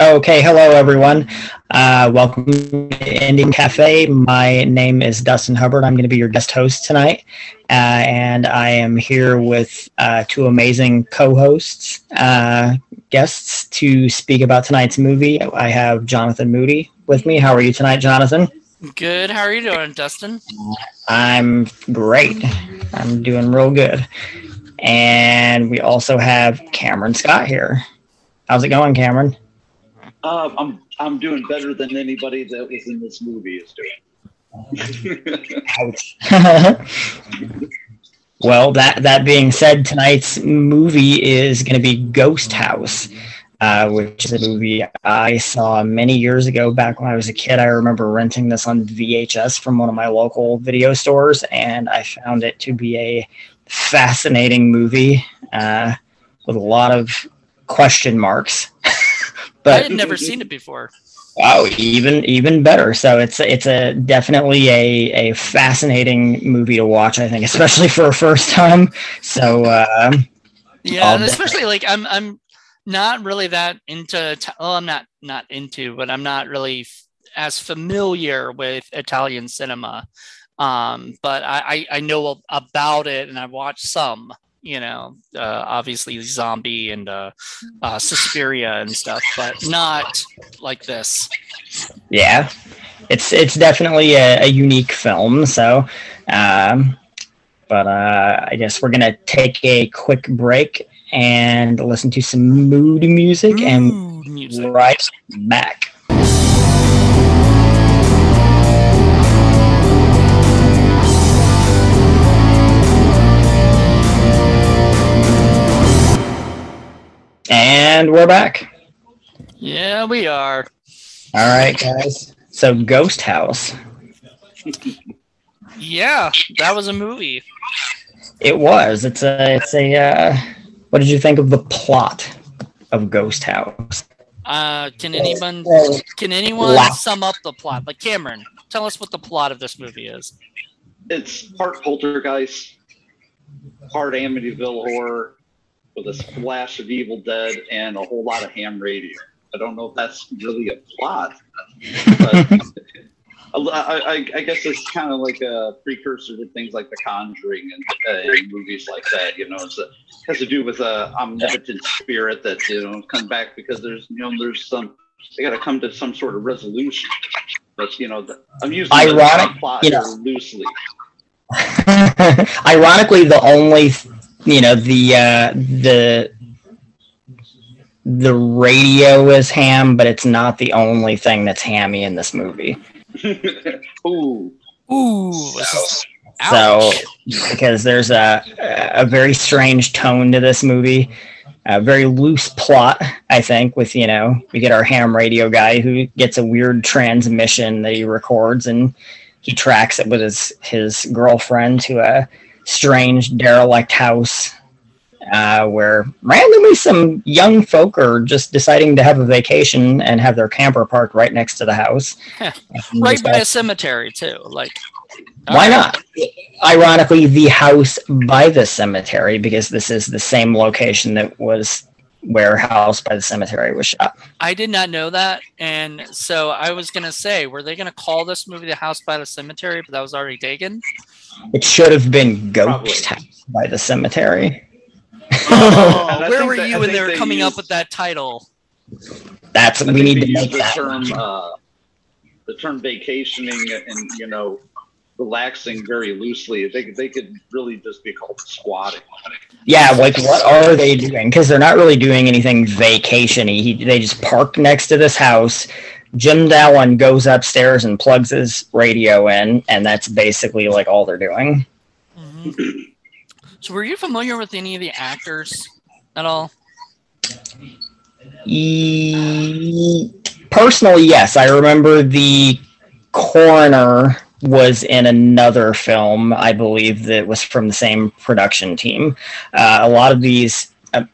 Okay, hello everyone. Uh, welcome to Indian Cafe. My name is Dustin Hubbard. I'm going to be your guest host tonight, uh, and I am here with uh, two amazing co-hosts, uh, guests to speak about tonight's movie. I have Jonathan Moody with me. How are you tonight, Jonathan? Good. How are you doing, Dustin? I'm great. I'm doing real good. And we also have Cameron Scott here. How's it going, Cameron? Uh, I'm I'm doing better than anybody that was in this movie is doing. well, that that being said, tonight's movie is going to be Ghost House, uh, which is a movie I saw many years ago. Back when I was a kid, I remember renting this on VHS from one of my local video stores, and I found it to be a fascinating movie uh, with a lot of question marks. but I had never seen it before. Oh, even even better. So it's it's a definitely a a fascinating movie to watch. I think, especially for a first time. So uh, yeah, and especially like I'm I'm not really that into. Well, I'm not not into, but I'm not really f- as familiar with Italian cinema. Um, but I, I I know about it, and I've watched some you know, uh, obviously zombie and uh, uh, Suspiria and stuff, but not like this. Yeah, it's it's definitely a, a unique film. So, um, but uh, I guess we're gonna take a quick break and listen to some mood music and music. right back. And we're back. Yeah, we are. All right, guys. So, Ghost House. yeah, that was a movie. It was. It's a. It's a. Uh, what did you think of the plot of Ghost House? Uh, can anyone can anyone sum up the plot? Like Cameron, tell us what the plot of this movie is. It's part poltergeist, part Amityville horror, with a splash of Evil Dead and a whole lot of ham radio. I don't know if that's really a plot, but I, I, I, guess it's kind of like a precursor to things like The Conjuring and, uh, and movies like that. You know, it has to do with a omnipotent spirit that you know come back because there's you know there's some they got to come to some sort of resolution. But you know, the, I'm using ironic plot you know, loosely. Ironically, the only you know the uh, the the radio is ham, but it's not the only thing that's hammy in this movie. Ooh, ooh. So, so, because there's a a very strange tone to this movie, a very loose plot. I think with you know we get our ham radio guy who gets a weird transmission that he records and he tracks it with his his girlfriend to a strange derelict house uh, where randomly some young folk are just deciding to have a vacation and have their camper parked right next to the house. right by a cemetery, too. Like, why right. not? Ironically, the house by the cemetery, because this is the same location that was warehouse by the Cemetery was shot. I did not know that, and so I was gonna say, were they gonna call this movie "The House by the Cemetery"? But that was already taken. It should have been Ghost House by the Cemetery. Oh, where were that, you when they were coming used, up with that title? That's we need to make the that term. Uh, the term vacationing and you know relaxing very loosely. They they could really just be called squatting. Yeah, like what are they doing? Because they're not really doing anything vacationy. They just park next to this house. Jim Dallon goes upstairs and plugs his radio in, and that's basically like all they're doing. Mm-hmm. So, were you familiar with any of the actors at all? E- personally, yes. I remember the coroner was in another film, I believe, that was from the same production team. Uh, a lot of these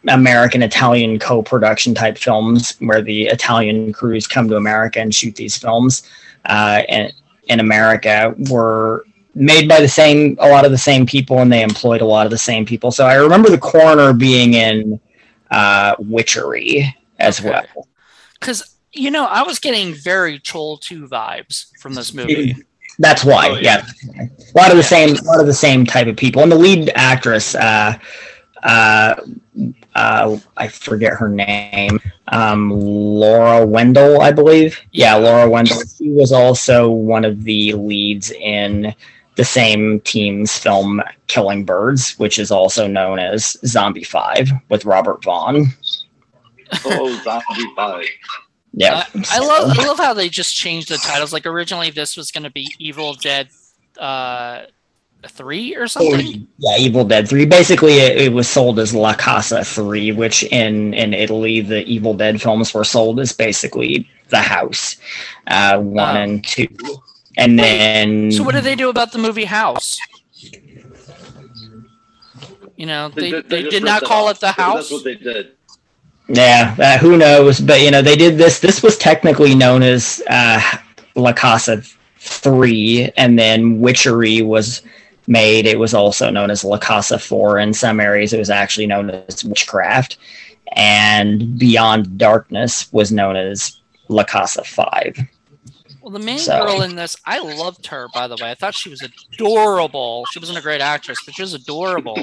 American Italian co production type films where the Italian crews come to America and shoot these films uh, in, in America were made by the same a lot of the same people and they employed a lot of the same people so i remember the coroner being in uh witchery as okay. well because You know, I was getting very Troll 2 vibes from this movie. That's why, oh, yeah. yeah. A lot of the same, a lot of the same type of people, and the lead actress, uh, uh, uh, I forget her name, um, Laura Wendel, I believe. Yeah, Laura Wendel. She was also one of the leads in the same team's film Killing Birds, which is also known as Zombie Five with Robert Vaughn. Oh, Zombie Five. Yeah, uh, I love I love how they just changed the titles. Like originally, this was going to be Evil Dead uh, three or something. Yeah, Evil Dead three. Basically, it, it, was sold as La Casa three, which in in Italy, the Evil Dead films were sold as basically the house, uh, one oh. and two, and then. So what did they do about the movie House? You know, they, they, they, they did not call it the house. That's what they did. Yeah, uh, who knows? But you know, they did this. This was technically known as uh, La Casa Three, and then Witchery was made. It was also known as La Casa Four. In some areas, it was actually known as Witchcraft, and Beyond Darkness was known as La Casa Five. Well, the main so. girl in this, I loved her. By the way, I thought she was adorable. She wasn't a great actress, but she was adorable.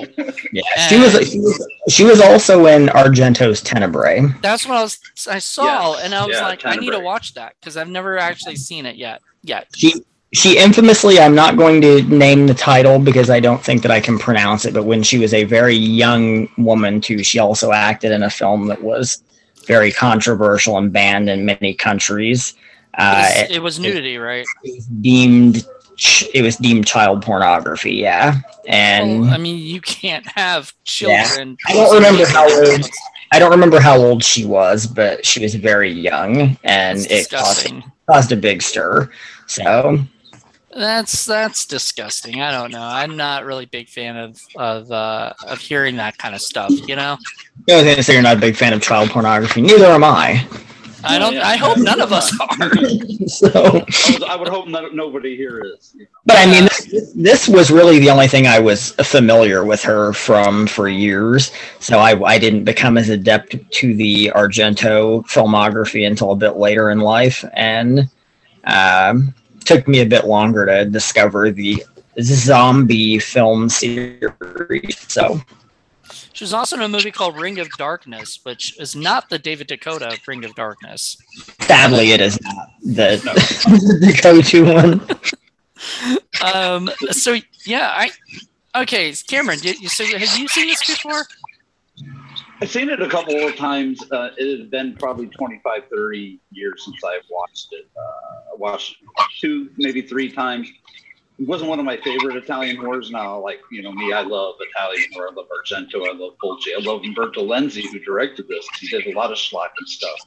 yeah, and she was, she was. She was also in Argento's Tenebrae. That's what I was. I saw, yes. and I was yeah, like, Tenebrae. I need to watch that because I've never actually seen it yet. Yet she she infamously, I'm not going to name the title because I don't think that I can pronounce it. But when she was a very young woman, too, she also acted in a film that was very controversial and banned in many countries. Uh, it, was, it, was, nudity, right? It was deemed it was deemed child pornography. Yeah, and well, I mean, you can't have children. Yeah. I don't remember how old. I don't remember how old she was, but she was very young, and it caused, caused a big stir. So that's that's disgusting. I don't know. I'm not really big fan of of uh, of hearing that kind of stuff. You know. I was gonna say you're not a big fan of child pornography. Neither am I. I don't. I hope none of us are. so I would hope nobody here is. But I mean, this, this, was really the only thing I was familiar with her from for years. So I, I didn't become as adept to the Argento filmography until a bit later in life, and um, took me a bit longer to discover the zombie film series. So she was also in a movie called Ring of Darkness, which is not the David DeCoteau Ring of Darkness. Sadly, it is not the, no. the go-to one. um. So yeah, I okay, Cameron. Did you so have you seen this before? I've seen it a couple of times. Uh, it has been probably 25, 30 years since I've watched it. Uh, I watched two, maybe three times it wasn't one of my favorite Italian horrors. Now, like you know me, I love Italian horror. I love Argento. I love Fulci. I love Umberto Lenzi, who directed this. He did a lot of schlocky stuff.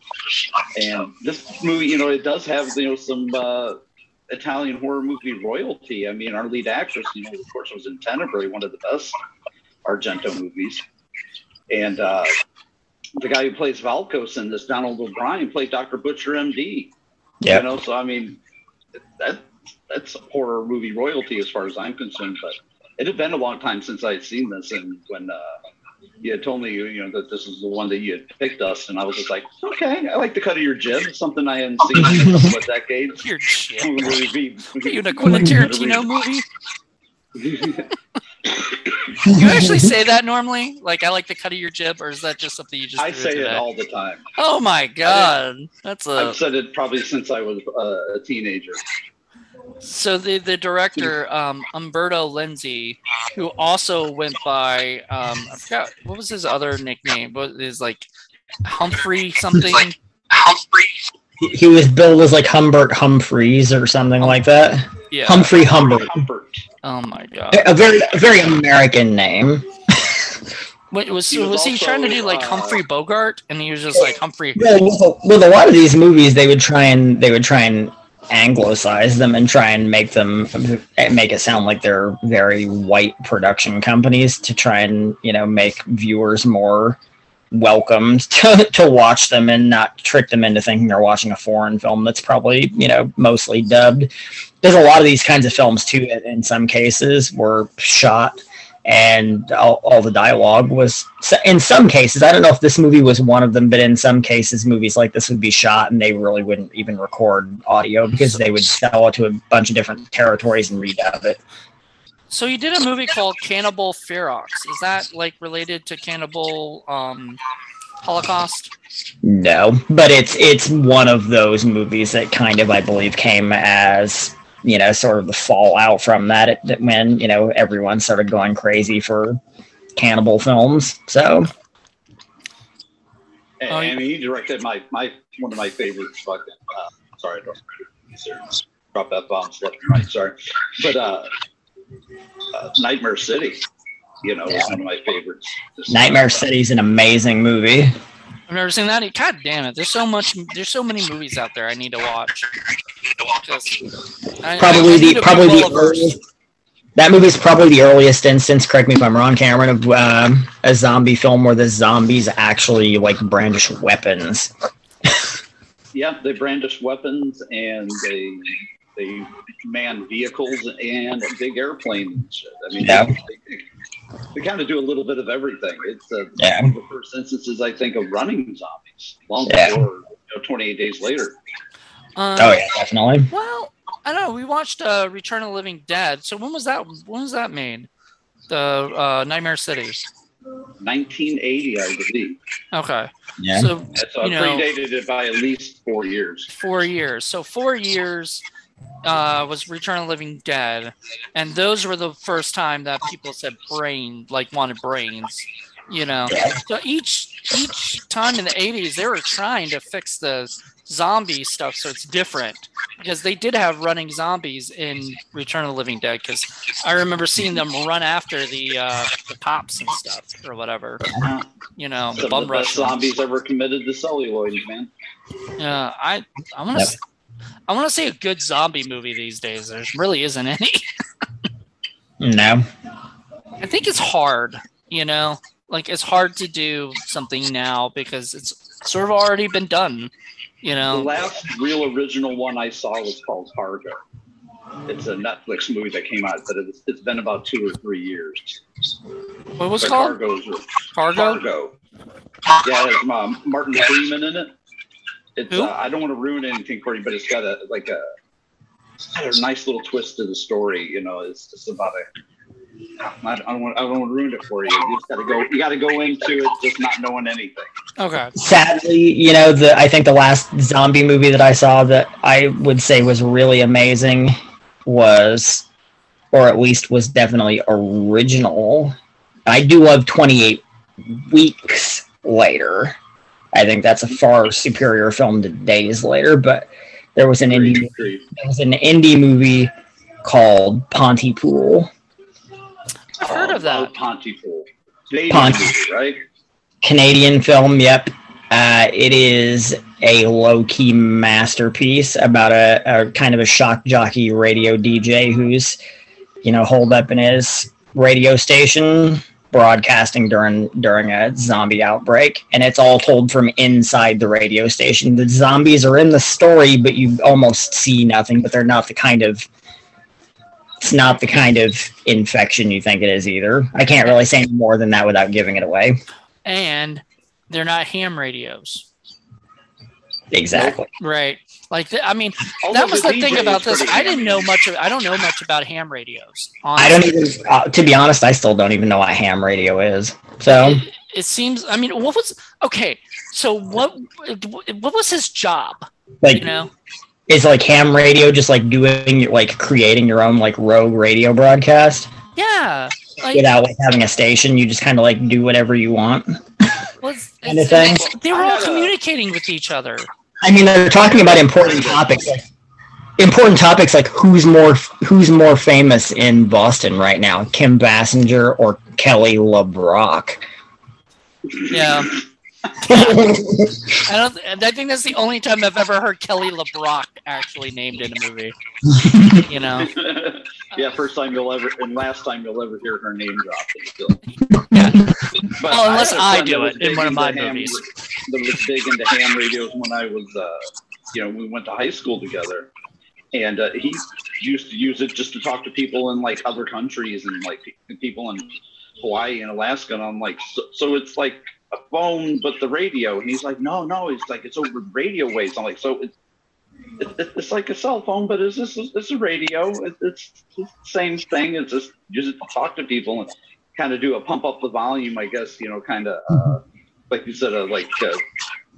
And this movie, you know, it does have you know some uh, Italian horror movie royalty. I mean, our lead actress, you know, of course, was in Tenebrae, one of the best Argento movies. And uh, the guy who plays Valkos in this, Donald O'Brien, played Dr. Butcher, MD. Yeah. You know, so I mean, that that's a horror movie royalty as far as I'm concerned. But it had been a long time since I'd seen this, and when uh, you had told me you know that this was the one that you had picked us, and I was just like, okay, I like the cut of your jib. Something I hadn't seen in a couple of decades. Your jib. Are you in a Quentin Tarantino movie? you actually say that normally? Like, I like the cut of your jib, or is that just something you just? I say it all the time. Oh my god, that's a. I've said it probably since I was uh, a teenager. So the the director um, Umberto Lenzi, who also went by um, I forgot what was his other nickname. What is like Humphrey something? Like Humphrey. He was billed as like Humbert Humphreys or something like that. Yeah. Humphrey Humbert. Humbert. Oh my god. A very a very American name. What was he was, was he trying to do like uh, Humphrey Bogart, and he was just like Humphrey? Well, with, with a lot of these movies, they would try and they would try and anglicize them and try and make them make it sound like they're very white production companies to try and you know make viewers more welcomed to, to watch them and not trick them into thinking they're watching a foreign film that's probably you know mostly dubbed. There's a lot of these kinds of films too in some cases were shot and all, all, the dialogue was in some cases i don't know if this movie was one of them but in some cases movies like this would be shot and they really wouldn't even record audio because they would sell it to a bunch of different territories and redub it so you did a movie called cannibal ferox is that like related to cannibal um, holocaust no but it's it's one of those movies that kind of i believe came as you know, sort of the fallout from that, it, when you know everyone started going crazy for cannibal films. So, and, oh, and he directed my my one of my favorites. Fucking, uh, sorry, I don't drop that bomb left and right. Sorry, but uh, uh, Nightmare City, you know, yeah. was one of my favorites. Nightmare City is an amazing movie. I've never seen that. God damn it! There's so much. There's so many movies out there I need to watch. I, probably I the probably the earliest, that movie's probably the earliest instance. Correct me if I'm wrong, Cameron, of um, a zombie film where the zombies actually like brandish weapons. yeah, they brandish weapons and they they man vehicles and big airplanes. I mean, yeah. they, they, they kind of do a little bit of everything. It's uh, yeah. one of the first instances I think of running zombies, long yeah. before you know, 28 days later. Um, oh yeah, definitely. Well, I don't know. We watched uh, Return of the Living Dead. So when was that? When was that made? The uh, Nightmare City. 1980, I believe. Okay. Yeah. So it's uh, you know, predated it by at least four years. Four years. So four years uh, was Return of the Living Dead, and those were the first time that people said brain, like wanted brains, you know. So each each time in the '80s, they were trying to fix the zombie stuff so it's different because they did have running zombies in Return of the Living Dead because I remember seeing them run after the uh, the cops and stuff or whatever. You know, Some bum rush zombies ever committed to celluloid, man. Yeah, I I want to. Yep. I want to say a good zombie movie these days. There really isn't any. no. I think it's hard, you know? Like it's hard to do something now because it's sort of already been done, you know? The last real original one I saw was called Cargo. It's a Netflix movie that came out, but it's, it's been about two or three years. What was it called? Fargo's, Fargo? Cargo. Yeah, it has um, Martin Freeman in it. It's uh, I don't want to ruin anything for you, but it's got a like a a nice little twist to the story. You know, it's just about a. I don't want. I don't want to ruin it for you. You just got to go. You got to go into it just not knowing anything. Okay. Sadly, you know, the I think the last zombie movie that I saw that I would say was really amazing was, or at least was definitely original. I do love Twenty Eight Weeks Later. I think that's a far superior film to Days Later. But there was an indie movie, there was an indie movie called Pontypool. I've heard of that. Oh, Pontypool. Ponty, right? Canadian film. Yep. Uh, it is a low key masterpiece about a, a, kind of a shock jockey radio DJ who's, you know, holed up in his radio station broadcasting during during a zombie outbreak and it's all told from inside the radio station. The zombies are in the story but you almost see nothing but they're not the kind of it's not the kind of infection you think it is either. I can't really say more than that without giving it away. And they're not ham radios. Exactly. Right like, I mean, that was the thing about this. I didn't know much. Of, I don't know much about ham radios. Honestly. I don't even. Uh, to be honest, I still don't even know what ham radio is. So it, it, seems. I mean, what was okay? So what? What was his job? Like, you know, is like ham radio just like doing like creating your own like rogue radio broadcast? Yeah. Like, Without like having a station, you just kind of like do whatever you want. Was, kind of thing. They were all communicating with each other. I mean, they're talking about important topics. Like, important topics like who's more who's more famous in Boston right now, Kim Basinger or Kelly LeBrock? Yeah. I don't. I think that's the only time I've ever heard Kelly LeBrock actually named in a movie. You know. yeah, first time you'll ever, and last time you'll ever hear her name dropped in the film. Yeah. But well, unless I, I do it in one of my movies. That was big into ham radios when I was, uh, you know, we went to high school together, and uh, he used to use it just to talk to people in like other countries and like people in Hawaii and Alaska. And I'm like, so, so it's like a phone, but the radio. And he's like, no, no, it's like it's over radio waves. I'm like, so it's it's like a cell phone, but it's just it's a radio. It's the same thing. It's just use it to talk to people and kind of do a pump up the volume, I guess. You know, kind of uh, like you said, a like uh,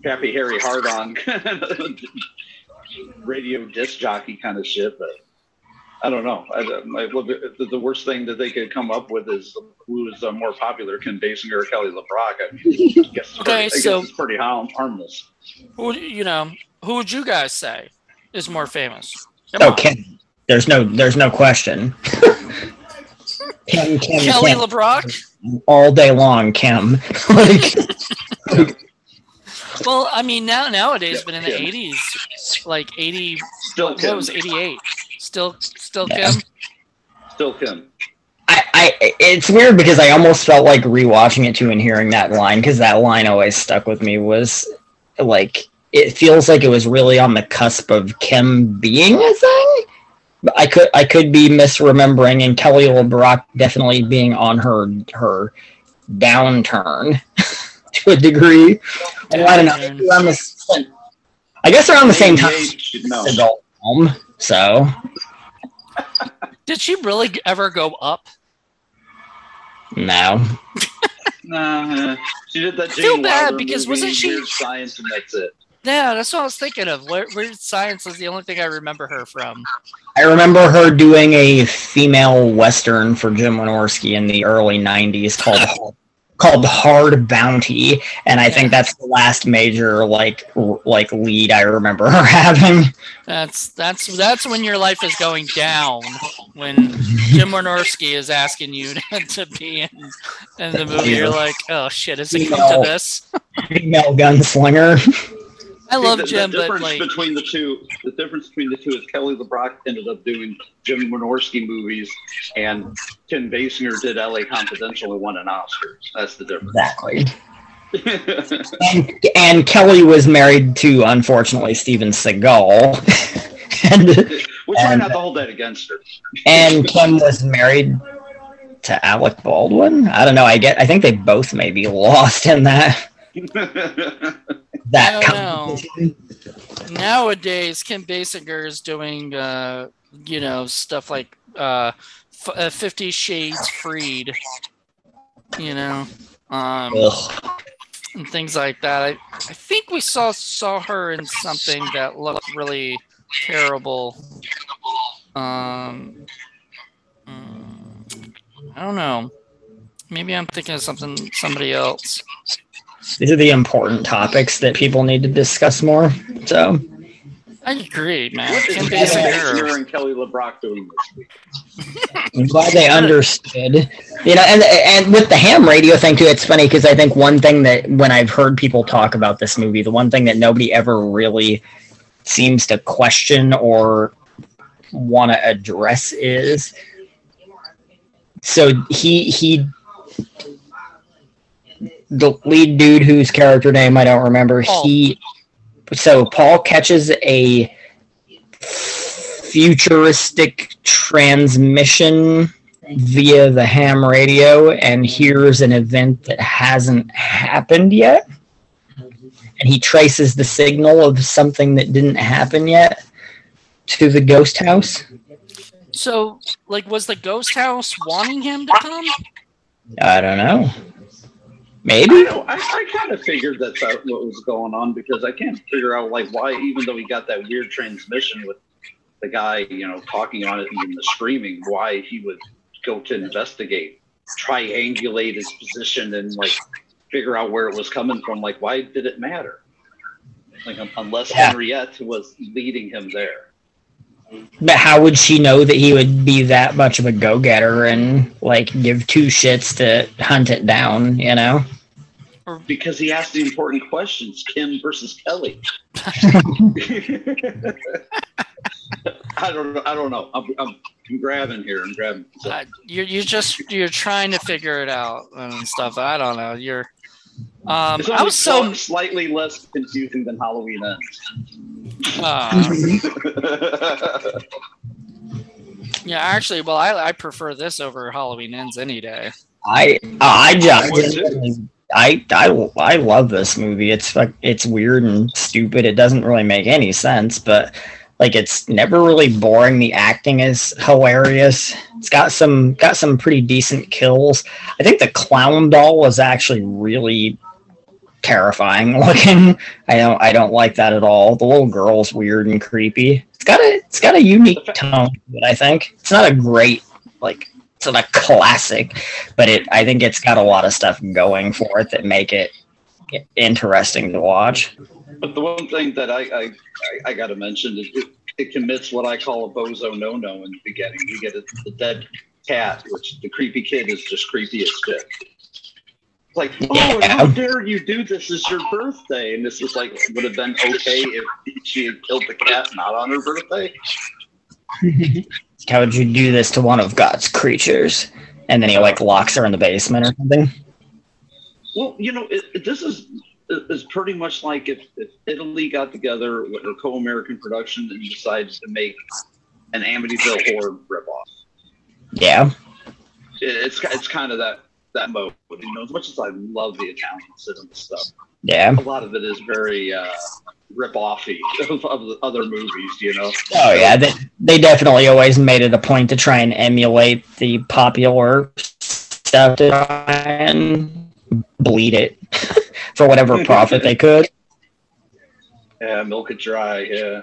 Happy Harry Hard on radio disc jockey kind of shit. But I don't know. I, I, the, the worst thing that they could come up with is who is uh, more popular, Kim Basinger or Kelly LeBrock. I mean, I guess, okay, pretty, so, I guess it's pretty harm, harmless. Who you know? Who would you guys say is more famous? Come oh, on. Kim. There's no, there's no question. Kim, Kim, Kelly Kim. LeBrock. All day long, Kim. like, well, I mean, now nowadays, but in the '80s, like '80, still what Kim. was '88? Still, still yeah. Kim. Still Kim. I, I, it's weird because I almost felt like rewatching it too and hearing that line because that line always stuck with me was like it feels like it was really on the cusp of Kim being a thing. I could I could be misremembering, and Kelly LeBrock definitely being on her her downturn to a degree. I don't know. Around the, I guess around the same time. Adult Home, so. Did she really ever go up? No. nah, she did that. I feel bad because wasn't she science and that's it. Yeah, that's what I was thinking of. Where weird Science is the only thing I remember her from. I remember her doing a female western for Jim Wynorski in the early '90s called called Hard Bounty, and I yeah. think that's the last major like like lead I remember her having. That's that's that's when your life is going down. When Jim Wynorski is asking you to, to be in, in the movie, you're like, oh shit, is it come to this? Female gunslinger. I love the, Jim, the difference but like between the two, the difference between the two is Kelly LeBrock ended up doing Jim Wynorski movies, and Kim Basinger did L.A. Confidential and won an Oscar. That's the difference. Exactly. and, and Kelly was married to, unfortunately, Steven Seagal. and we try and, not to hold that against her. and Kim was married to Alec Baldwin. I don't know. I get. I think they both may be lost in that that competition. Nowadays, Kim Basinger is doing, uh, you know, stuff like uh, f- uh, Fifty Shades Freed, you know, um, and things like that. I, I think we saw saw her in something that looked really terrible. Um, mm, I don't know. Maybe I'm thinking of something somebody else these are the important topics that people need to discuss more. So I agree, man. Kim Basinger and Kelly LeBrock doing this I'm glad they understood. You know, and and with the ham radio thing too, it's funny because I think one thing that when I've heard people talk about this movie, the one thing that nobody ever really seems to question or want to address is so he he the lead dude whose character name I don't remember, Paul. he so Paul catches a futuristic transmission via the ham radio and hears an event that hasn't happened yet. And he traces the signal of something that didn't happen yet to the ghost house. So, like, was the ghost house wanting him to come? I don't know. Maybe. I, I, I kind of figured that's what was going on because I can't figure out like why, even though he got that weird transmission with the guy, you know, talking on it and the screaming, why he would go to investigate, triangulate his position, and like figure out where it was coming from. Like, why did it matter? Like, unless yeah. Henrietta was leading him there. But how would she know that he would be that much of a go getter and like give two shits to hunt it down, you know? Because he asked the important questions kim versus kelly i don't know i don't know i'm, I'm, I'm grabbing here i'm grabbing so. uh, you're, you're just you're trying to figure it out and stuff i don't know you're um, I was so slightly less confusing than Halloween ends. Uh, yeah, actually, well, I, I prefer this over Halloween ends any day. I I just I I I I love this movie. It's like it's weird and stupid. It doesn't really make any sense, but like it's never really boring. The acting is hilarious. It's got some got some pretty decent kills. I think the clown doll was actually really terrifying looking. I don't I don't like that at all. The little girl's weird and creepy. It's got a it's got a unique tone, but I think it's not a great like it's not a classic, but it I think it's got a lot of stuff going for it that make it interesting to watch. But the one thing that I I, I got to mention is it, it, commits what I call a bozo no no in the beginning. You get a, the dead cat, which the creepy kid is just creepy as shit. Like, oh, yeah. how dare you do this? It's your birthday, and this is like would have been okay if she had killed the cat not on her birthday. how would you do this to one of God's creatures? And then he like locks her in the basement or something. Well, you know, it, this is is pretty much like if, if Italy got together with a co-American production and decides to make an Amityville horror ripoff. Yeah, it, it's it's kind of that that mode. You know, as much as I love the Italian cinema stuff, yeah, a lot of it is very uh, rip-offy of, of the other movies. You know. Oh yeah, they they definitely always made it a point to try and emulate the popular stuff to try and bleed it for whatever profit they could. Yeah, milk it dry. Yeah.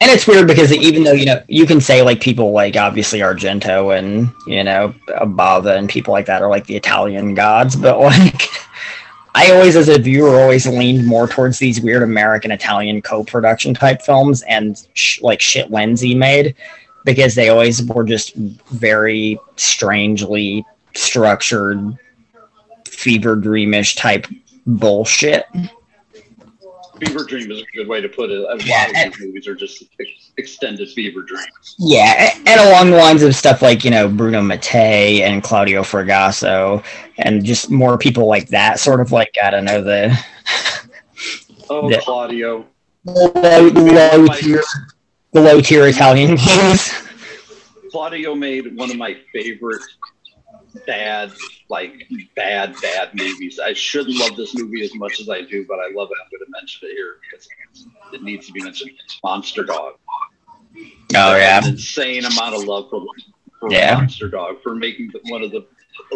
And it's weird because even though you know you can say like people like obviously Argento and you know Bava and people like that are like the Italian gods, but like I always as a viewer always leaned more towards these weird American Italian co-production type films and sh- like shit Lenzi made because they always were just very strangely structured fever dreamish type bullshit. Fever dream is a good way to put it. A lot of these movies are just extended fever dreams. Yeah, and along the lines of stuff like you know Bruno Mattei and Claudio Fragasso, and just more people like that. Sort of like I don't know the. oh, the, Claudio. Low, low tier, the low tier Italian games. Claudio made one of my favorite bad, like bad, bad movies. I shouldn't love this movie as much as I do, but I love it. I'm going to mention it here because it needs to be mentioned. Monster Dog. Oh yeah, an insane amount of love for, for yeah. Monster Dog for making one of the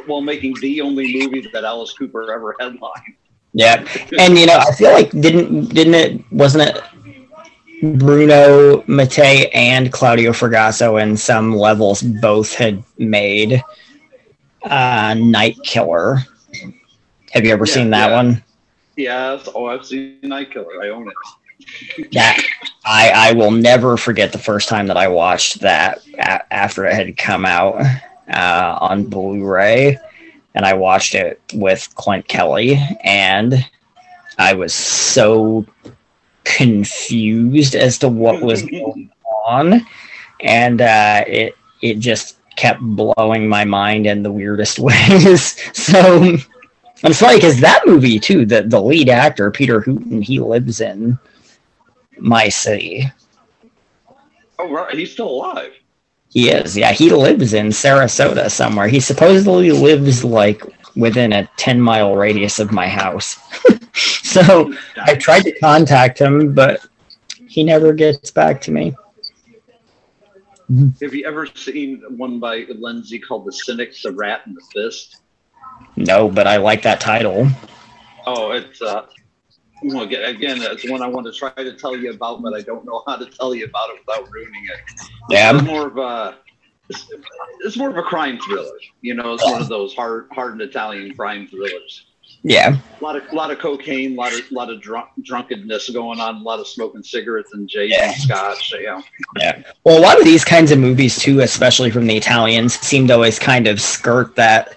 well, making the only movie that Alice Cooper ever headlined. Yeah, and you know, I feel like didn't didn't it wasn't it Bruno Mattei and Claudio Fragasso in some levels both had made uh, Night Killer. Have you ever yeah, seen that yeah. one? Yes. Oh, I've seen Night Killer. I own it. yeah, I I will never forget the first time that I watched that a- after it had come out uh, on Blu-ray, and I watched it with Clint Kelly, and I was so confused as to what was going on, and uh, it it just kept blowing my mind in the weirdest ways. so it's funny because that movie too, the the lead actor Peter Hooton, he lives in my city. Oh right, he's still alive. He is, yeah. He lives in Sarasota somewhere. He supposedly lives like within a ten mile radius of my house. so I tried to contact him, but he never gets back to me. Have you ever seen one by Lenzi called The Cynic, The Rat, and the Fist? No, but I like that title. Oh, it's uh, again, again, it's one I want to try to tell you about, but I don't know how to tell you about it without ruining it. Yeah, it's more of a it's, it's more of a crime thriller. You know, it's one of those hard, hardened Italian crime thrillers. Yeah, a lot of lot of cocaine, a lot of lot of drunk, drunkenness going on, a lot of smoking cigarettes and J's Yeah. scotch. Yeah, yeah. Well, a lot of these kinds of movies too, especially from the Italians, seem to always kind of skirt that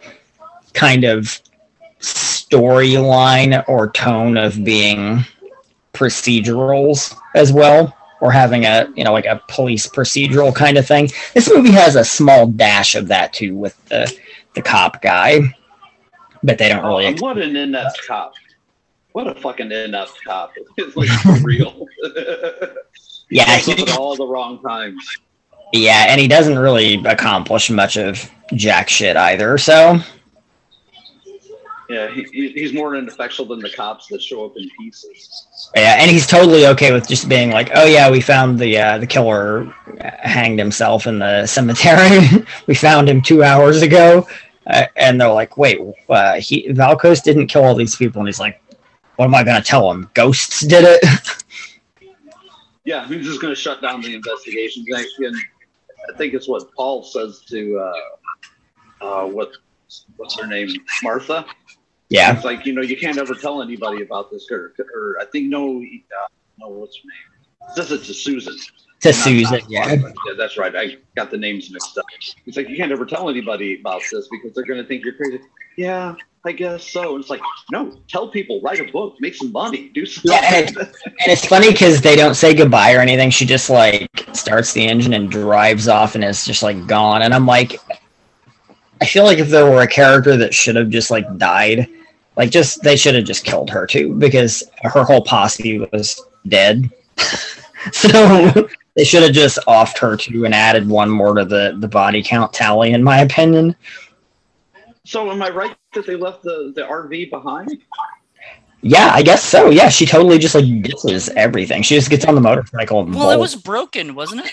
kind of storyline or tone of being procedurals as well or having a you know like a police procedural kind of thing this movie has a small dash of that too with the the cop guy but they don't really Oh, what an inept cop! What a fucking inept cop! It's like real. yeah he, at all the wrong times. yeah and he doesn't really accomplish much of jack shit either so Yeah, he, he's more ineffectual than the cops that show up in pieces. Yeah, and he's totally okay with just being like, "Oh yeah, we found the uh, the killer hanged himself in the cemetery. we found him two hours ago." Uh, and they're like, "Wait, uh, he Valkos didn't kill all these people," and he's like, "What am I gonna tell him? Ghosts did it." yeah, he's just gonna shut down the investigation. And I think it's what Paul says to uh, uh, what what's her name, Martha. Yeah. It's like, you know, you can't ever tell anybody about this. Or, or I think, no, uh, no, what's her name? Says it to Susan. To Susan, yeah. yeah. That's right. I got the names mixed up. It's like, you can't ever tell anybody about this because they're going to think you're crazy. Yeah, I guess so. And it's like, no, tell people, write a book, make some money, do something. Yeah, and, and it's funny because they don't say goodbye or anything. She just like starts the engine and drives off and is just like gone. And I'm like, I feel like if there were a character that should have just like died, like, just they should have just killed her too because her whole posse was dead. so they should have just offed her too and added one more to the the body count tally, in my opinion. So, am I right that they left the the RV behind? Yeah, I guess so. Yeah, she totally just like ditches everything. She just gets on the motorcycle. well, bolts. it was broken, wasn't it?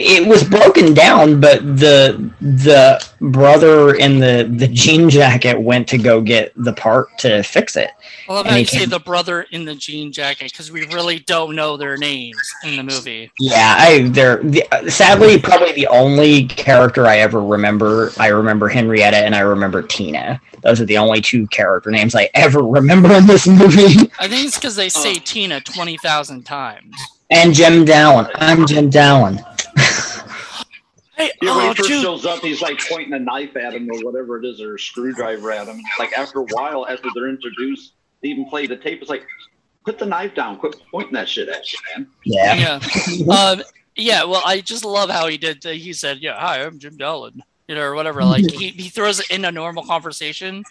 It was broken down, but the the brother in the the jean jacket went to go get the part to fix it. Well, I'm going to say the brother in the jean jacket because we really don't know their names in the movie. Yeah, I they're the, sadly probably the only character I ever remember. I remember Henrietta and I remember Tina. Those are the only two character names I ever remember in this movie. I think it's because they uh. say oh. Tina twenty thousand times. And Jim Dallin. I'm Jim Dallin. Hey, yeah, when oh, he first dude. shows up, he's like pointing a knife at him or whatever it is, or a screwdriver at him. Like after a while, after they're introduced, they even play the tape. It's like, put the knife down, quit pointing that shit at you, man. Yeah. Yeah. um, yeah. Well, I just love how he did. The, he said, "Yeah, hi, I'm Jim Dallin," you know, or whatever. Like he, he throws it in a normal conversation,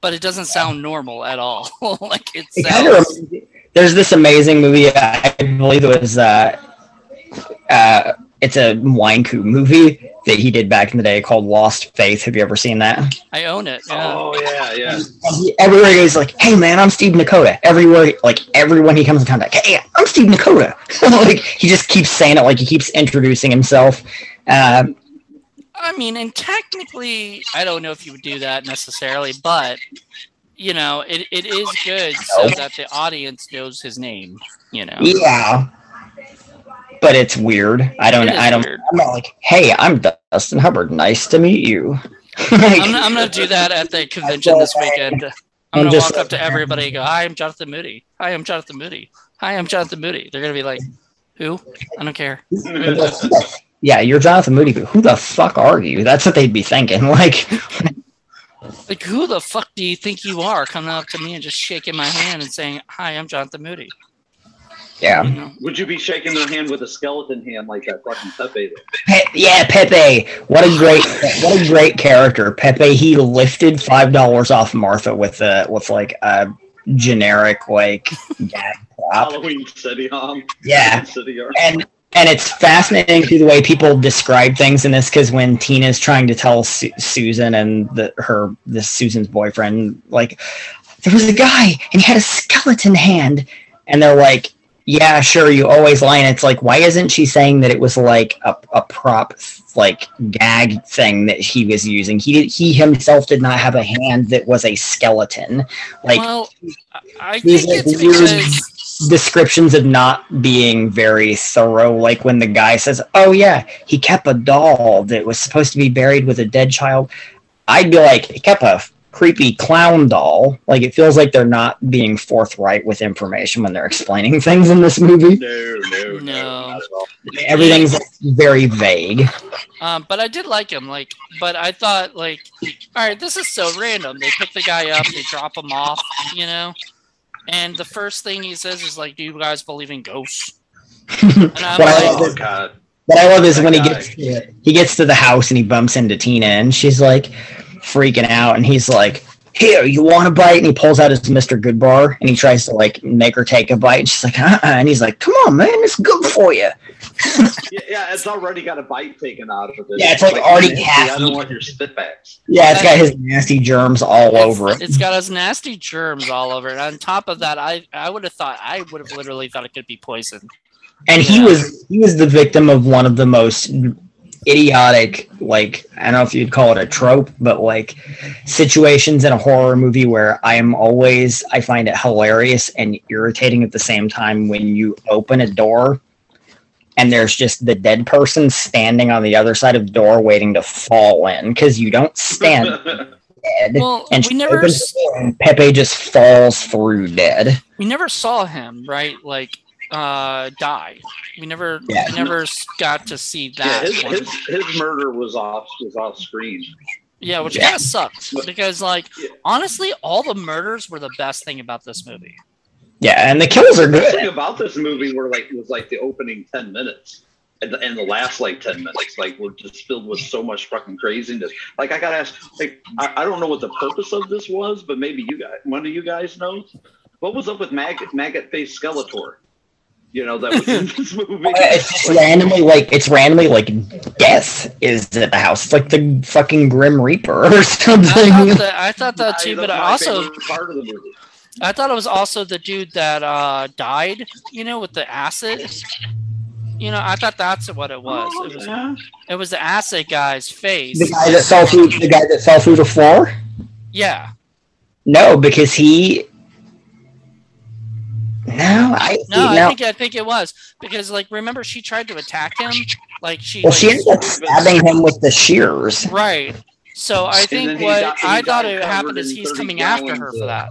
but it doesn't sound normal at all. like it sounds. There's this amazing movie. I believe it was. Uh, uh, it's a Wine-Coup movie that he did back in the day called Lost Faith. Have you ever seen that? I own it. Yeah. Oh yeah, yeah. He, everywhere he's like, "Hey man, I'm Steve Nakota." Everywhere, like everyone he comes in contact, "Hey, I'm Steve Nakota." like he just keeps saying it, like he keeps introducing himself. Um, I mean, and technically, I don't know if you would do that necessarily, but you know, it, it is good so that the audience knows his name. You know. Yeah but it's weird. I don't. I don't. Weird. I'm not like, hey, I'm Dustin Hubbard. Nice to meet you. like, I'm, I'm, gonna do that at the convention this weekend. I'm, gonna walk up to everybody and go, "Hi, I'm Jonathan Moody. Hi, I'm Jonathan Moody. Hi, I'm Jonathan Moody." They're gonna be like, "Who? I don't care." yeah, you're Jonathan Moody, but who the fuck are you? That's what they'd be thinking. Like, like who the fuck do you think you are coming up to me and just shaking my hand and saying, "Hi, I'm Jonathan Moody." Yeah. Would you be shaking their hand with a skeleton hand like that fucking Pepe? Pe- yeah, Pepe. What a great, what a great character, Pepe. He lifted five dollars off Martha with a with like a generic like gag. Halloween City Hom. Yeah. City and and it's fascinating to the way people describe things in this because when Tina's trying to tell Su- Susan and the, her this Susan's boyfriend like there was a guy and he had a skeleton hand and they're like yeah, sure, you always lie. And it's like, why isn't she saying that it was like a, a prop, like gag thing that he was using? He did, he himself did not have a hand that was a skeleton. Like, well, I think it's because descriptions of not being very thorough. Like when the guy says, "Oh yeah, he kept a doll that was supposed to be buried with a dead child," I'd be like, "He kept a creepy clown doll. Like it feels like they're not being forthright with information when they're explaining things in this movie. No, no, no. no Everything's very vague. Um, but I did like him. Like, but I thought like, all right, this is so random. They pick the guy up, they drop him off, you know, and the first thing he says is like, "Do you guys believe in ghosts?" And I'm like, oh, God. What I love is when he gets to, he gets to the house and he bumps into Tina and she's like, freaking out and he's like here, you want a bite? And he pulls out his Mr. Goodbar and he tries to like make her take a bite. And she's like, uh-uh. and he's like, come on, man, it's good for you. Yeah, yeah, it's already got a bite taken out of it. Yeah, it's, like, like already half. I don't want your spitbacks. Yeah, it's got his nasty germs all it's, over it. It's got his nasty germs all over it. On top of that, I I would have thought I would have literally thought it could be poison. And yeah. he was he was the victim of one of the most idiotic like i don't know if you'd call it a trope but like situations in a horror movie where i am always i find it hilarious and irritating at the same time when you open a door and there's just the dead person standing on the other side of the door waiting to fall in because you don't stand dead well, and we never and pepe just falls through dead we never saw him right like uh die. We never yeah. we never got to see that. Yeah, his, his, his, murder was off was off screen. Yeah, which yeah. kind of sucks because like yeah. honestly, all the murders were the best thing about this movie. Yeah, and the kills are good. The thing about this movie were like was like the opening ten minutes. And the, and the last like 10 minutes like were just filled with so much fucking craziness like i gotta ask like I, I don't know what the purpose of this was but maybe you guys one of you guys knows what was up with maggot maggot face skeletor you know that was in this movie. It's randomly like it's randomly like death is at the house. It's like the fucking Grim Reaper or something. I thought that, I thought that too, but I also part of the movie. I thought it was also the dude that uh, died. You know, with the acid. You know, I thought that's what it was. Oh, it was yeah. it was the acid guy's face. The guy that fell through the guy that fell through the floor. Yeah. No, because he no, I no, I think I think it was because like remember she tried to attack him, like she. Well, like, she ended up stabbing him with the shears. Right. So I think what got, I thought it happened is he's coming after her for that.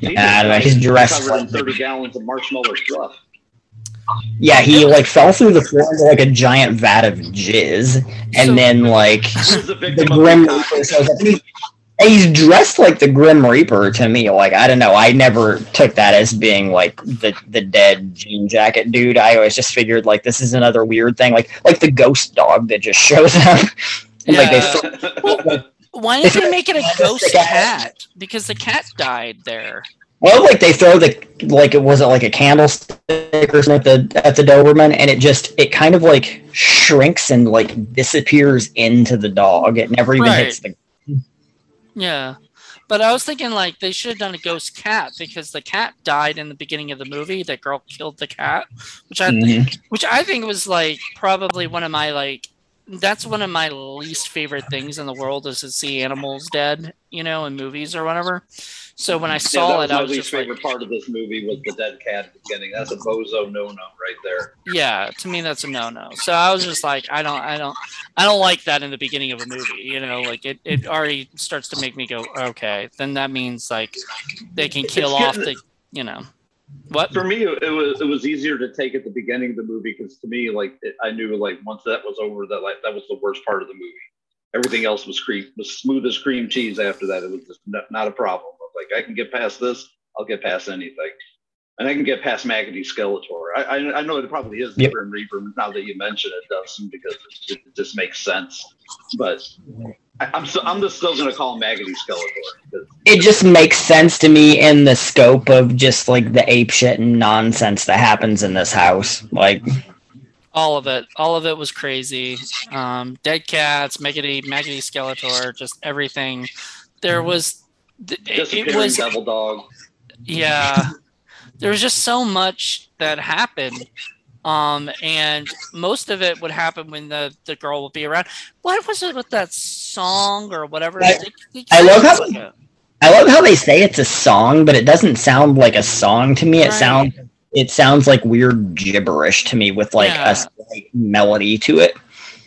Yeah, I don't know. He's dressed covered in thirty gallons of marshmallow fluff. Yeah, he like fell through the floor into like a giant vat of jizz, and so, then like the grim reaper shows up. He, he's dressed like the Grim Reaper to me. Like I don't know, I never took that as being like the the dead jean jacket dude. I always just figured like this is another weird thing, like like the ghost dog that just shows up. yeah. like they, well, why didn't they make it a ghost cat? Because the cat died there. Well, like they throw the like it wasn't like a candlestick or something at the at the Doberman, and it just it kind of like shrinks and like disappears into the dog. It never even right. hits the yeah. But I was thinking like they should have done a ghost cat because the cat died in the beginning of the movie. That girl killed the cat, which I mm-hmm. which I think was like probably one of my like that's one of my least favorite things in the world is to see animals dead, you know, in movies or whatever. So when I saw yeah, it, I was my least favorite like, part of this movie was the dead cat at the beginning. That's a bozo no no right there. Yeah, to me that's a no no. So I was just like, I don't, I don't, I don't like that in the beginning of a movie. You know, like it, it already starts to make me go, okay, then that means like they can kill off the, you know. What for me it was it was easier to take at the beginning of the movie because to me like it, I knew like once that was over that like that was the worst part of the movie. Everything else was cream was smooth as cream cheese after that. It was just not, not a problem. Like I can get past this, I'll get past anything, and I can get past Maggoty Skeletor. I, I, I know it probably is the yep. Grim Reaper now that you mention it, Dustin, because it, it just makes sense. But I, am so, I'm just still going to call him Maggoty Skeletor. It just makes sense to me in the scope of just like the ape shit and nonsense that happens in this house. Like all of it, all of it was crazy. Um, dead cats, Maggoty, Maggoty Skeletor, just everything. There was it was devil dog. Yeah, there was just so much that happened. Um, and most of it would happen when the, the girl would be around. What was it with that song or whatever? I, I love how I love how they say it's a song, but it doesn't sound like a song to me. It right. sounds it sounds like weird gibberish to me with like yeah. a slight melody to it.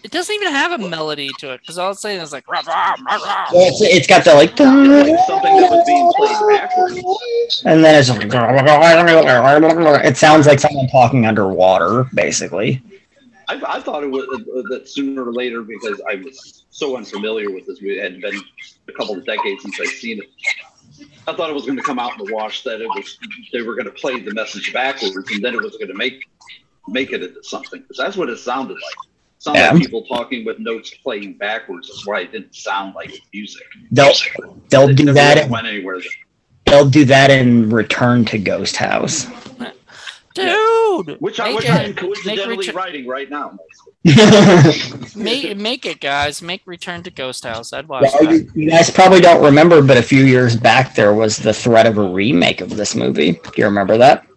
It doesn't even have a melody to it because all it's saying is like. Rah, rah, rah, it's, it's got the like. something that was being played backwards. And then it's. Like, it sounds like someone talking underwater, basically. I, I thought it was uh, that sooner or later because I was so unfamiliar with this. It had been a couple of decades since I'd seen it. I thought it was going to come out in the wash that it was they were going to play the message backwards and then it was going to make make it into something because that's what it sounded like. Sound yeah. like people talking with notes playing backwards. That's why it didn't sound like music. They'll they'll do that. Went anywhere. They'll do that in Return to Ghost House. Dude, which I'm coincidentally writing right now. make, make it, guys. Make Return to Ghost House. I'd watch well, that. You guys probably don't remember, but a few years back there was the threat of a remake of this movie. Do you remember that?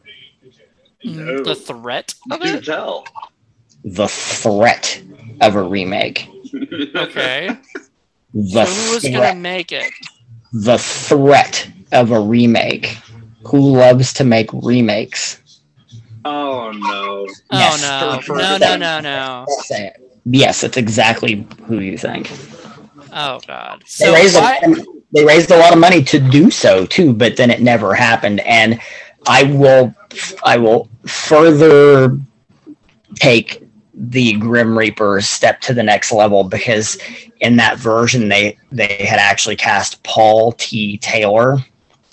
No. The threat of it? tell. The threat of a remake. okay. The so who was gonna make it? The threat of a remake. Who loves to make remakes? Oh no! Oh, yes. Oh no! No! No! No! No! Yes, it's exactly who you think. Oh god! So they raised, I... a, they raised a lot of money to do so too, but then it never happened. And I will, I will further take the Grim Reaper step to the next level because in that version they they had actually cast Paul T. Taylor,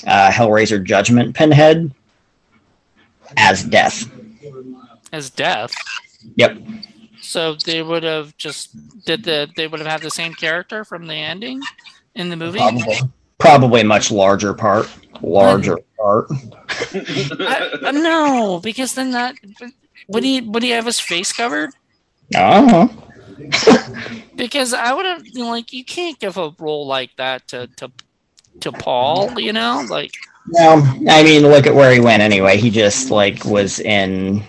uh, Hellraiser Judgment Pinhead, as death. As death. Yep. So they would have just did the they would have had the same character from the ending in the movie. Probably, probably much larger part. Larger part. I, no, because then that would he would he have his face covered? Uh huh. because I would have you like you can't give a role like that to to to Paul, you know, like no, I mean, look at where he went anyway. He just like was in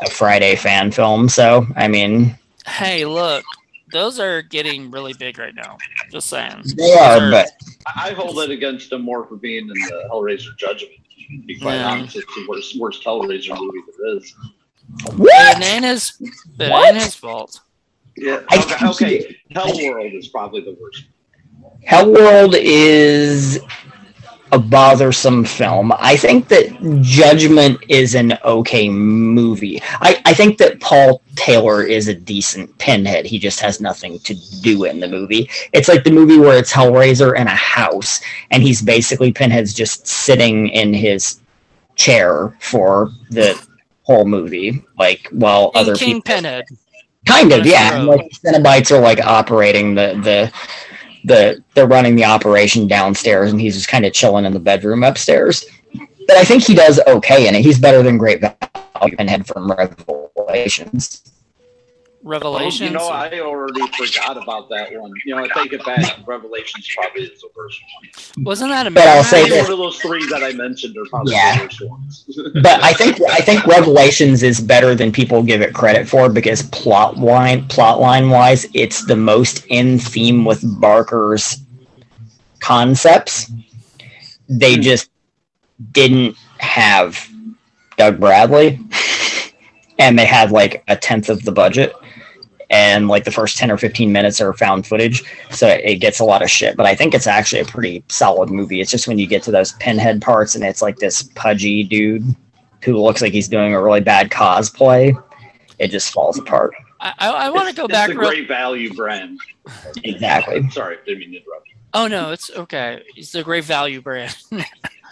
a Friday fan film. So, I mean, hey, look, those are getting really big right now. Just saying. They are, are, but I hold it against him more for being in the Hellraiser Judgment. To be quite yeah. honest, it's the worst, worst Hellraiser movie there is. What? It ain't his, it ain't his fault. Yeah. Okay. okay. Hellworld is probably the worst. Hellworld is a bothersome film. I think that Judgment is an okay movie. I, I think that Paul Taylor is a decent pinhead. He just has nothing to do in the movie. It's like the movie where it's Hellraiser in a house, and he's basically Pinhead's just sitting in his chair for the whole movie, like while in other King people. Pinhead. Kind of, yeah. Like Cenobites are like operating the the the they're running the operation downstairs and he's just kind of chilling in the bedroom upstairs. But I think he does okay in it. He's better than Great Value Head from Revelations. Revelations. Oh, you know, I already forgot about that one. You know, I take it back. Revelations probably is the first one. Wasn't that a but I'll say one of those three that I mentioned are probably yeah. the worst ones. but I think I think Revelations is better than people give it credit for because plot line plot line wise, it's the most in theme with Barker's concepts. They hmm. just didn't have Doug Bradley and they had like a tenth of the budget and like the first 10 or 15 minutes are found footage so it gets a lot of shit. But i think it's actually a pretty solid movie. It's just when you get to those pinhead parts and it's like this pudgy dude who looks like he's doing a really bad cosplay it just falls apart. I, I want to go back it's a great value brand. Exactly. Sorry didn't mean to interrupt oh no it's okay. It's a great value brand.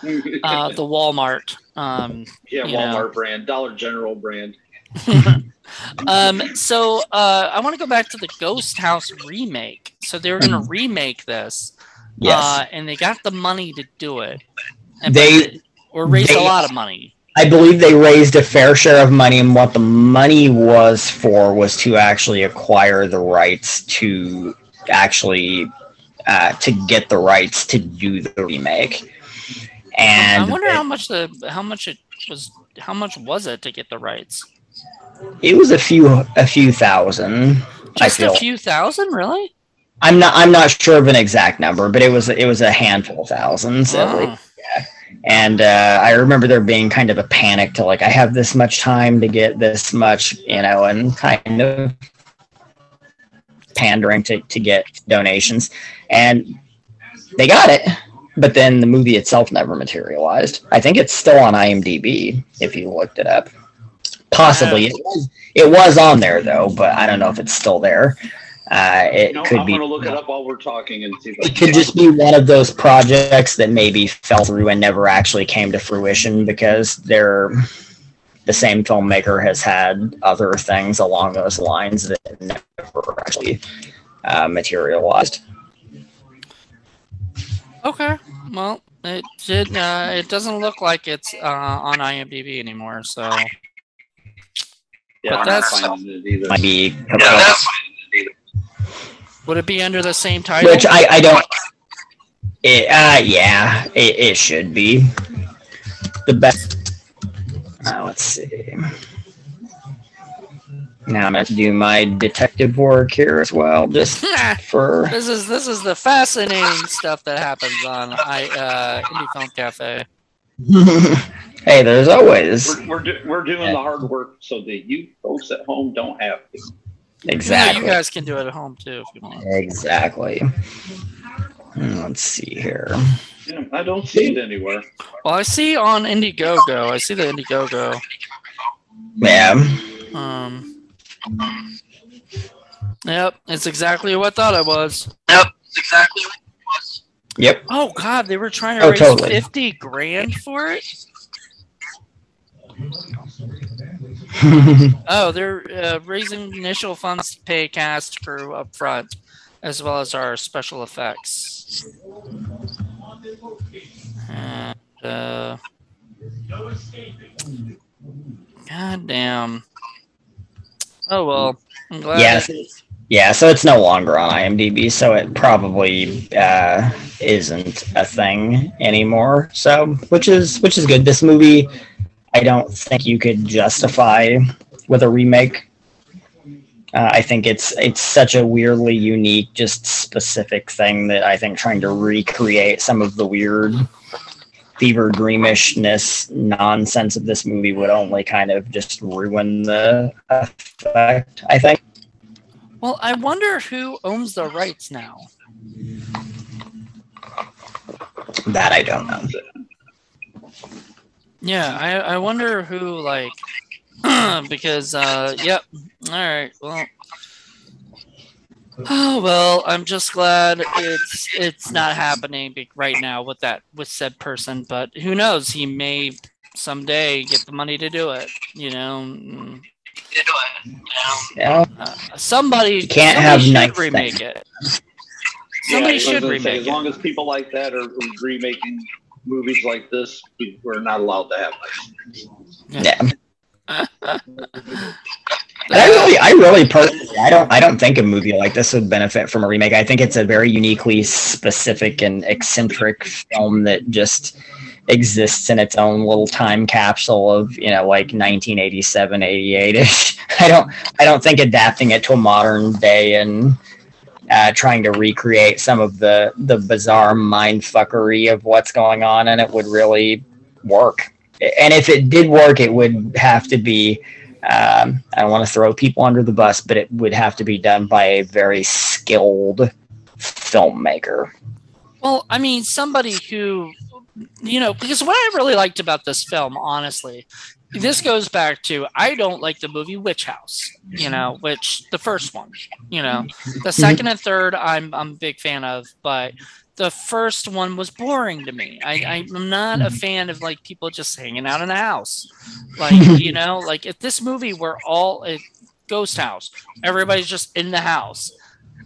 Uh, the walmart um, yeah walmart know. brand dollar general brand um, so uh, I want to go back to the Ghost House remake. So they were going to mm. remake this, yes, uh, and they got the money to do it. And they or raised they, a lot of money. I believe they raised a fair share of money, and what the money was for was to actually acquire the rights to actually uh, to get the rights to do the remake. And I wonder how much the how much it was how much was it to get the rights? It was a few a few thousand. Just a few thousand, really? I'm not I'm not sure of an exact number, but it was it was a handful of thousands oh. Yeah. And uh, I remember there being kind of a panic to like I have this much time to get this much, you know, and kind of pandering to, to get donations. And they got it, but then the movie itself never materialized. I think it's still on IMDb if you looked it up. Possibly, it was, it was on there though, but I don't know if it's still there. Uh, it you know, could I'm be. I'm gonna look it up while we're talking and see. it could just be one of those projects that maybe fell through and never actually came to fruition because their the same filmmaker has had other things along those lines that never actually uh, materialized. Okay, well, it did. Uh, it doesn't look like it's uh, on IMDb anymore. So, Yeah, But I'm not that's- finding it either. Might be would it be under the same title? which I, I don't. It, uh, yeah, it, it should be the best. Uh, let's see. Now I'm going to do my detective work here as well, just for. this is this is the fascinating stuff that happens on I uh, Indie Film Cafe. hey, there's always We're, we're, do, we're doing the hard work so that you folks at home don't have to. Yeah, exactly you guys can do it at home too if you want. exactly. Hmm, Let's see here. Yeah, I don't see it anywhere. Well, I see on Indiegogo. I see the Indiegogo. Yeah, Um. Yep, it's exactly what I thought it was. yep. Exactly. Yep. Oh God, they were trying to Oh, raise totally. fifty grand for it. Oh, they're uh, raising initial funds to pay cast crew up front, as well as our special effects. And, uh, God damn. Oh well. I'm glad. Yeah, yeah. So it's no longer on IMDb, so it probably uh, isn't a thing anymore. So, which is which is good. This movie, I don't think you could justify with a remake. Uh, I think it's it's such a weirdly unique, just specific thing that I think trying to recreate some of the weird fever dreamishness nonsense of this movie would only kind of just ruin the effect. I think. Well, I wonder who owns the rights now. That I don't know. Yeah, I, I wonder who like because uh yep. All right. Well. Oh well, I'm just glad it's it's not happening right now with that with said person, but who knows? He may someday get the money to do it. You know, Mm, Yeah, uh, somebody You can't somebody have should nice remake things. it. Somebody I was should gonna say, remake As long as people like that are remaking movies like this, we- we're not allowed to have them. yeah. I really, I really personally, I don't, I don't think a movie like this would benefit from a remake. I think it's a very uniquely specific and eccentric film that just exists in its own little time capsule of, you know, like 1987, 88 ish. I don't, I don't think adapting it to a modern day and uh, trying to recreate some of the the bizarre mind fuckery of what's going on and it would really work. And if it did work, it would have to be um, I don't want to throw people under the bus, but it would have to be done by a very skilled filmmaker. Well, I mean, somebody who, you know, because what I really liked about this film, honestly, this goes back to I don't like the movie Witch House, you know, which the first one, you know, the mhm. second and third I'm I'm a big fan of, but the first one was boring to me. I, I'm not a mm-hmm. fan of like people just hanging out in the house, like you know, like if this movie were all a ghost house, everybody's just in the house,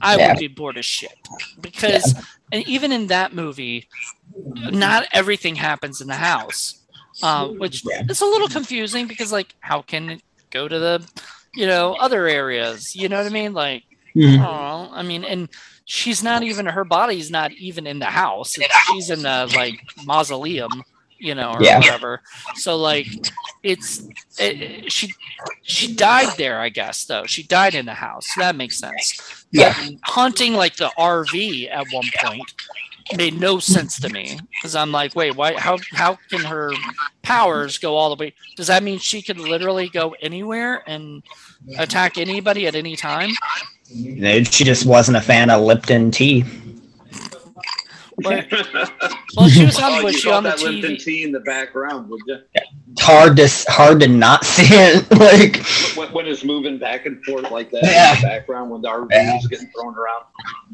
I Yeah. would be bored as shit. Because and even in that movie, not everything happens in the house, uh, which Yeah. is a little confusing because like how can it go to the you know other areas? You know what I mean? Like oh, I mean, and she's not even her body's not even in the house. It's, she's in the like mausoleum, you know, or Yeah. whatever. So like, it's it, it- she she died there, I guess. Though she died in the house. So that makes sense. Yeah. But hunting like the RV at one point made no sense to me because I'm like, wait, why? How how can her powers go all the way? Does that mean she could literally go anywhere and attack anybody at any time? She just wasn't a fan of Lipton tea. Well, well, she was oh, on, you was she saw on the that Lipton TV? tea in the background, would you? It's hard to hard to not see it. like When, when it's moving back and forth like that Yeah. in the background when the RV Yeah. is getting thrown around.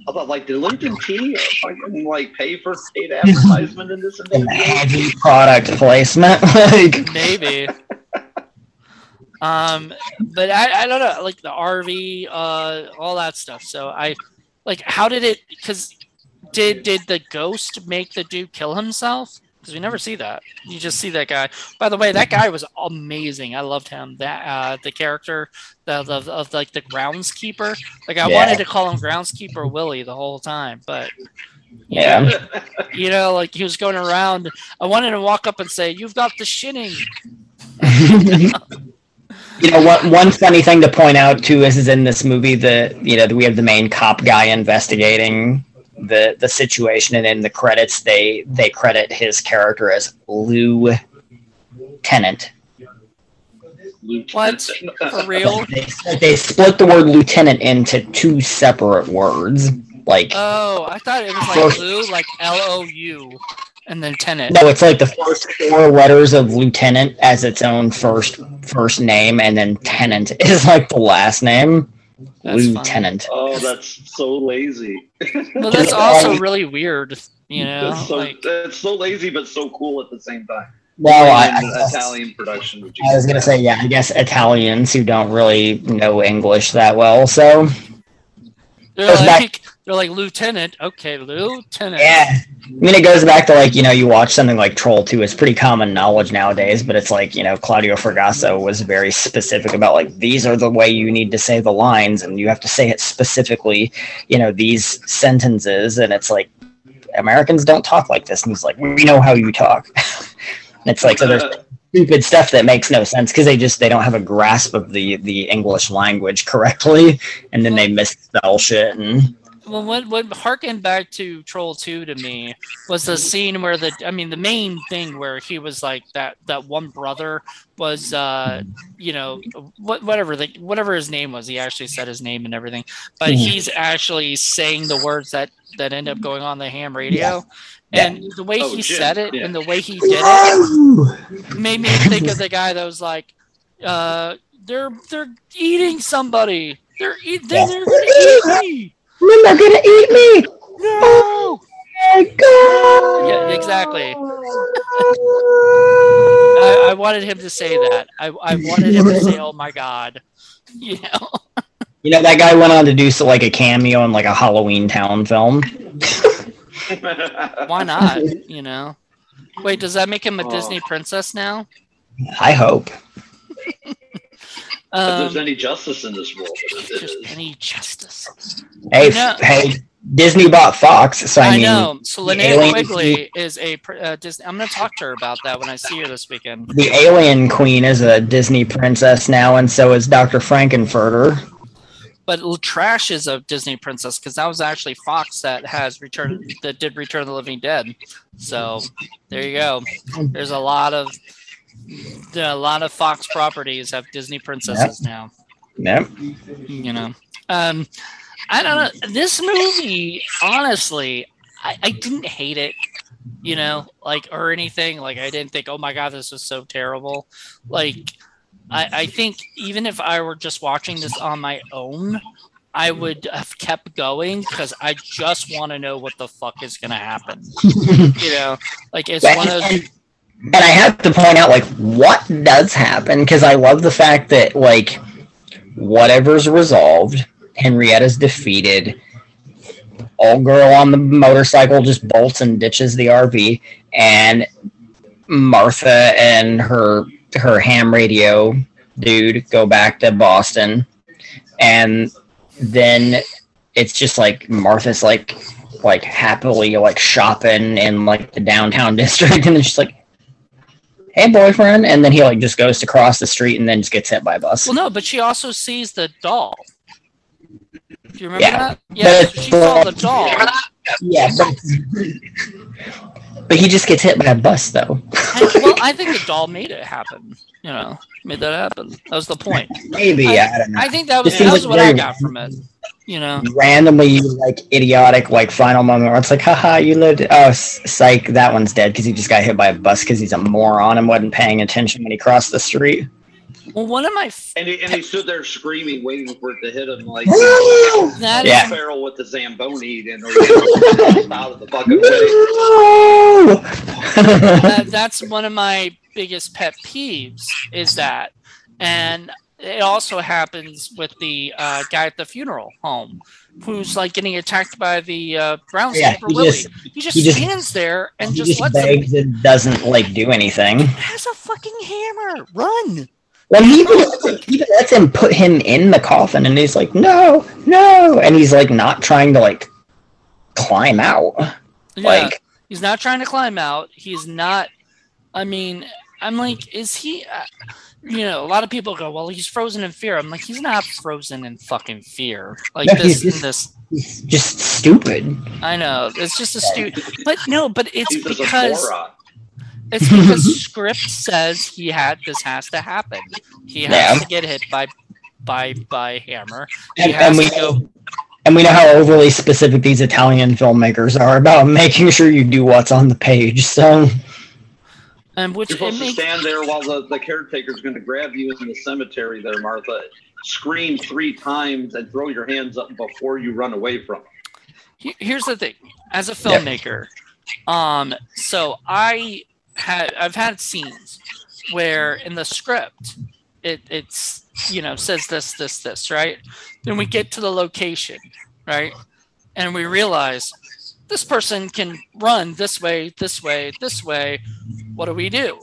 I thought, like, did Lipton Tea fucking, like pay for paid advertisement in this? heavy product placement. like Maybe. Um, but I, I don't know, like the RV, uh, all that stuff. So I like, how did it? Because did did the ghost make the dude kill himself? Because we never see that. You just see that guy. By the way, that guy was amazing. I loved him. That uh, the character of, of, of like the groundskeeper. Like I yeah. wanted to call him groundskeeper Willie the whole time, but yeah. Know, you know, like he was going around. I wanted to walk up and say, "You've got the shinning." you know what one funny thing to point out too is, is in this movie the you know we have the main cop guy investigating the the situation and in the credits they they credit his character as Lou Tennant. What? For real? They, they split the word lieutenant into two separate words. Like Oh, I thought it was like Lou, like L O U and then tenant. No, it's like the first four letters of lieutenant as its own first first name, and then tenant is like the last name. That's lieutenant. Funny. Oh, that's so lazy. well, that's also really weird. You know, that's so, like, it's so lazy but so cool at the same time. Well, I, I Italian production. I was gonna say, yeah, I guess Italians who don't really know English that well, so they're like, they're like lieutenant. Okay, lieutenant. Yeah, I mean, it goes back to like you know you watch something like Troll Two. It's pretty common knowledge nowadays, but it's like you know Claudio Fragasso was very specific about like these are the way you need to say the lines, and you have to say it specifically. You know these sentences, and it's like Americans don't talk like this, and he's like, we know how you talk. it's like so there's uh. stupid stuff that makes no sense because they just they don't have a grasp of the the English language correctly, and then they misspell shit and well, what what harkened back to Troll Two to me was the scene where the I mean the main thing where he was like that that one brother was uh you know what whatever the whatever his name was he actually said his name and everything but hmm. he's actually saying the words that that end up going on the ham radio yeah. and the way oh, he Jim. said it yeah. and the way he did it made me think of the guy that was like uh they're they're eating somebody they're eat, they're, they're gonna eat me they're gonna eat me. No. Oh my god. Yeah, exactly. I, I, wanted him to say that. I, I wanted him to say, "Oh my god," you know. You know that guy went on to do so like a cameo in like a Halloweentown film. Why not? You know. Wait, does that make him a oh. Disney princess now? I hope. Um, if there's any justice in this world, just any justice. Hey, hey, Disney bought Fox, so I, I mean, know. So Linnea Quigley is a uh, Disney. I'm going to talk to her about that when I see her this weekend. The Alien Queen is a Disney princess now, and so is Dr. Frank-N-Furter. But Trash is a Disney princess because that was actually Fox that has returned that did Return of the Living Dead. So there you go. There's a lot of a lot of Fox properties have Disney princesses yep. now. Yep. You know, um, I don't know. This movie, honestly, I, I didn't hate it. You know, like or anything. Like I didn't think, oh my god, this is so terrible. Like I, I think even if I were just watching this on my own, I would have kept going because I just want to know what the fuck is gonna happen. you know, like it's one of and I have to point out like what does happen because I love the fact that like whatever's resolved, Henrietta's defeated. Old girl on the motorcycle just bolts and ditches the RV, and Martha and her her ham radio dude go back to Boston, and then it's just like Martha's like like happily like shopping in like the downtown district, and then she's like, hey boyfriend and then he like just goes to cross the street and then just gets hit by a bus. Well no but she also sees the doll. Do you remember yeah. that? Yeah but, she saw the doll. Yeah but, but he just gets hit by a bus though. Well i think the doll made it happen you know made that happen. That was the point. Maybe I, I don't know. i think that was, that was like what i got from it you know. Randomly like idiotic like final moment where it's like haha you lived oh psych that one's dead because he just got hit by a bus because he's a moron and wasn't paying attention when he crossed the street. Well one of my f- and, he, and he stood there screaming waiting for it to hit him like that yeah. Farrell with the zamboni and out of the bucket that, that's one of my biggest pet peeves is that and it also happens with the uh, guy at the funeral home who's like getting attacked by the uh, groundskeeper Yeah, he Willie. just- he just he just- stands there and He just, just lets begs and doesn't like do anything. Has a fucking hammer. Run. Well, he he lets him put him in the coffin, and he's like, "No, no," and he's like not trying to like climb out. Yeah. Like, He's not trying to climb out. He's not. I mean, I'm like, is he? Uh, you know, a lot of people go, "Well, he's frozen in fear." I'm like, he's not frozen in fucking fear. Like No, this, he's just- this. he's just stupid. I know it's just a stupid. But no, but it's He's because it's because script says he had this has to happen. He has Yeah. to get hit by by by hammer. He And, has and we to go. and we know how overly specific these Italian filmmakers are about making sure you do what's on the page. So And which You're supposed to makes stand there while the, the caretaker's going to grab you in the cemetery there, Martha. Scream three times and throw your hands up before you run away from him. Here's the thing as a filmmaker um so i had i've had scenes where in the script it it's you know says this this this right then we get to the location right and we realize this person can run this way this way this way what do we do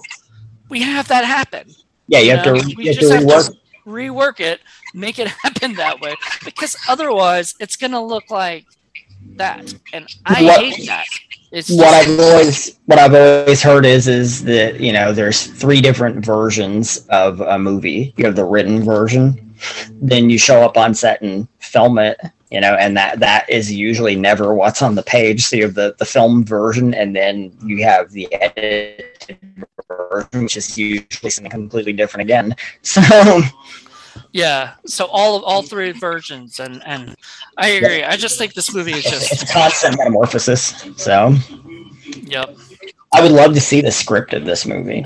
we have that happen yeah, you have know, to we you have to have rework. to rework it, make it happen that way, because otherwise it's gonna look like that, and I What- hate that. It's what just- I've always what I've always heard is is that you know there's three different versions of a movie. You have the written version, then you show up on set and film it. You know, and that that is usually never what's on the page. So you have the the film version, and then you have the edited version, which is usually something completely different again. So yeah. So all of all three versions, and and I agree. I just think this movie is it's, it's just a constant metamorphosis. So yep. I would love to see the script of this movie.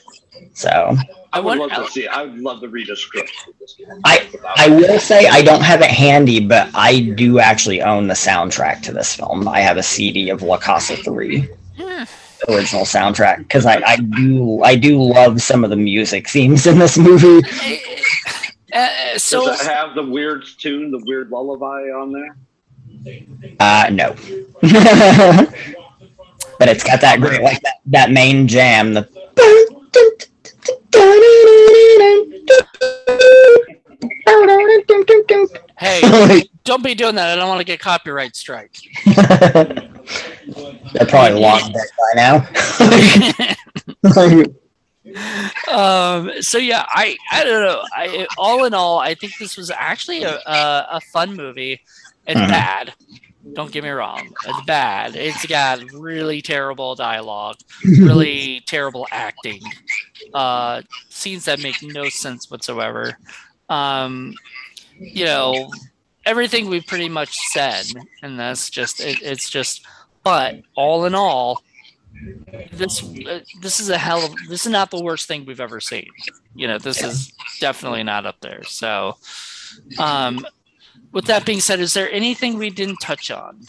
so I would want- love to see. I would love to read a script. for this one. I I will say I don't have it handy, but I do actually own the soundtrack to this film. I have a CD of La Casa Three Yeah. original soundtrack because I, I do I do love some of the music themes in this movie. Uh, so Does it have the weird tune, the weird lullaby on there? Uh, no, but it's got that great like that, that main jam. The hey, don't be doing that. I don't want to get copyright strike. They're probably long dead by now. um so yeah i i don't know i all in all i think this was actually a a, a fun movie and Mhm. bad don't get me wrong it's bad. It's got really terrible dialogue really terrible acting uh scenes that make no sense whatsoever. Um you know everything we've pretty much said and that's just it, it's just but all in all this uh, this is a hell of this is not the worst thing we've ever seen. You know this is definitely not up there so um with that being said is there anything we didn't touch on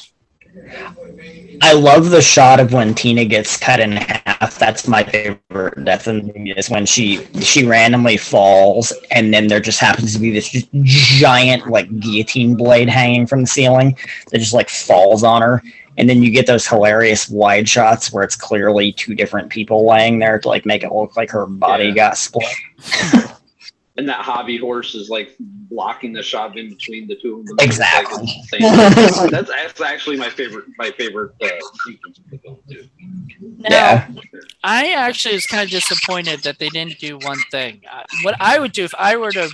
I love the shot of when Tina gets cut in half. That's my favorite death in the movie is when she she randomly falls and then there just happens to be this giant like guillotine blade hanging from the ceiling that just like falls on her. And then you get those hilarious wide shots where it's clearly two different people laying there to like make it look like her body Yeah. got split. And that hobby horse is like blocking the shot in between the two of them. Exactly. Like that's, that's actually my favorite. My favorite uh, sequence of the film too. now Yeah. i actually was kind of disappointed that they didn't do one thing Uh, what i would do if i were to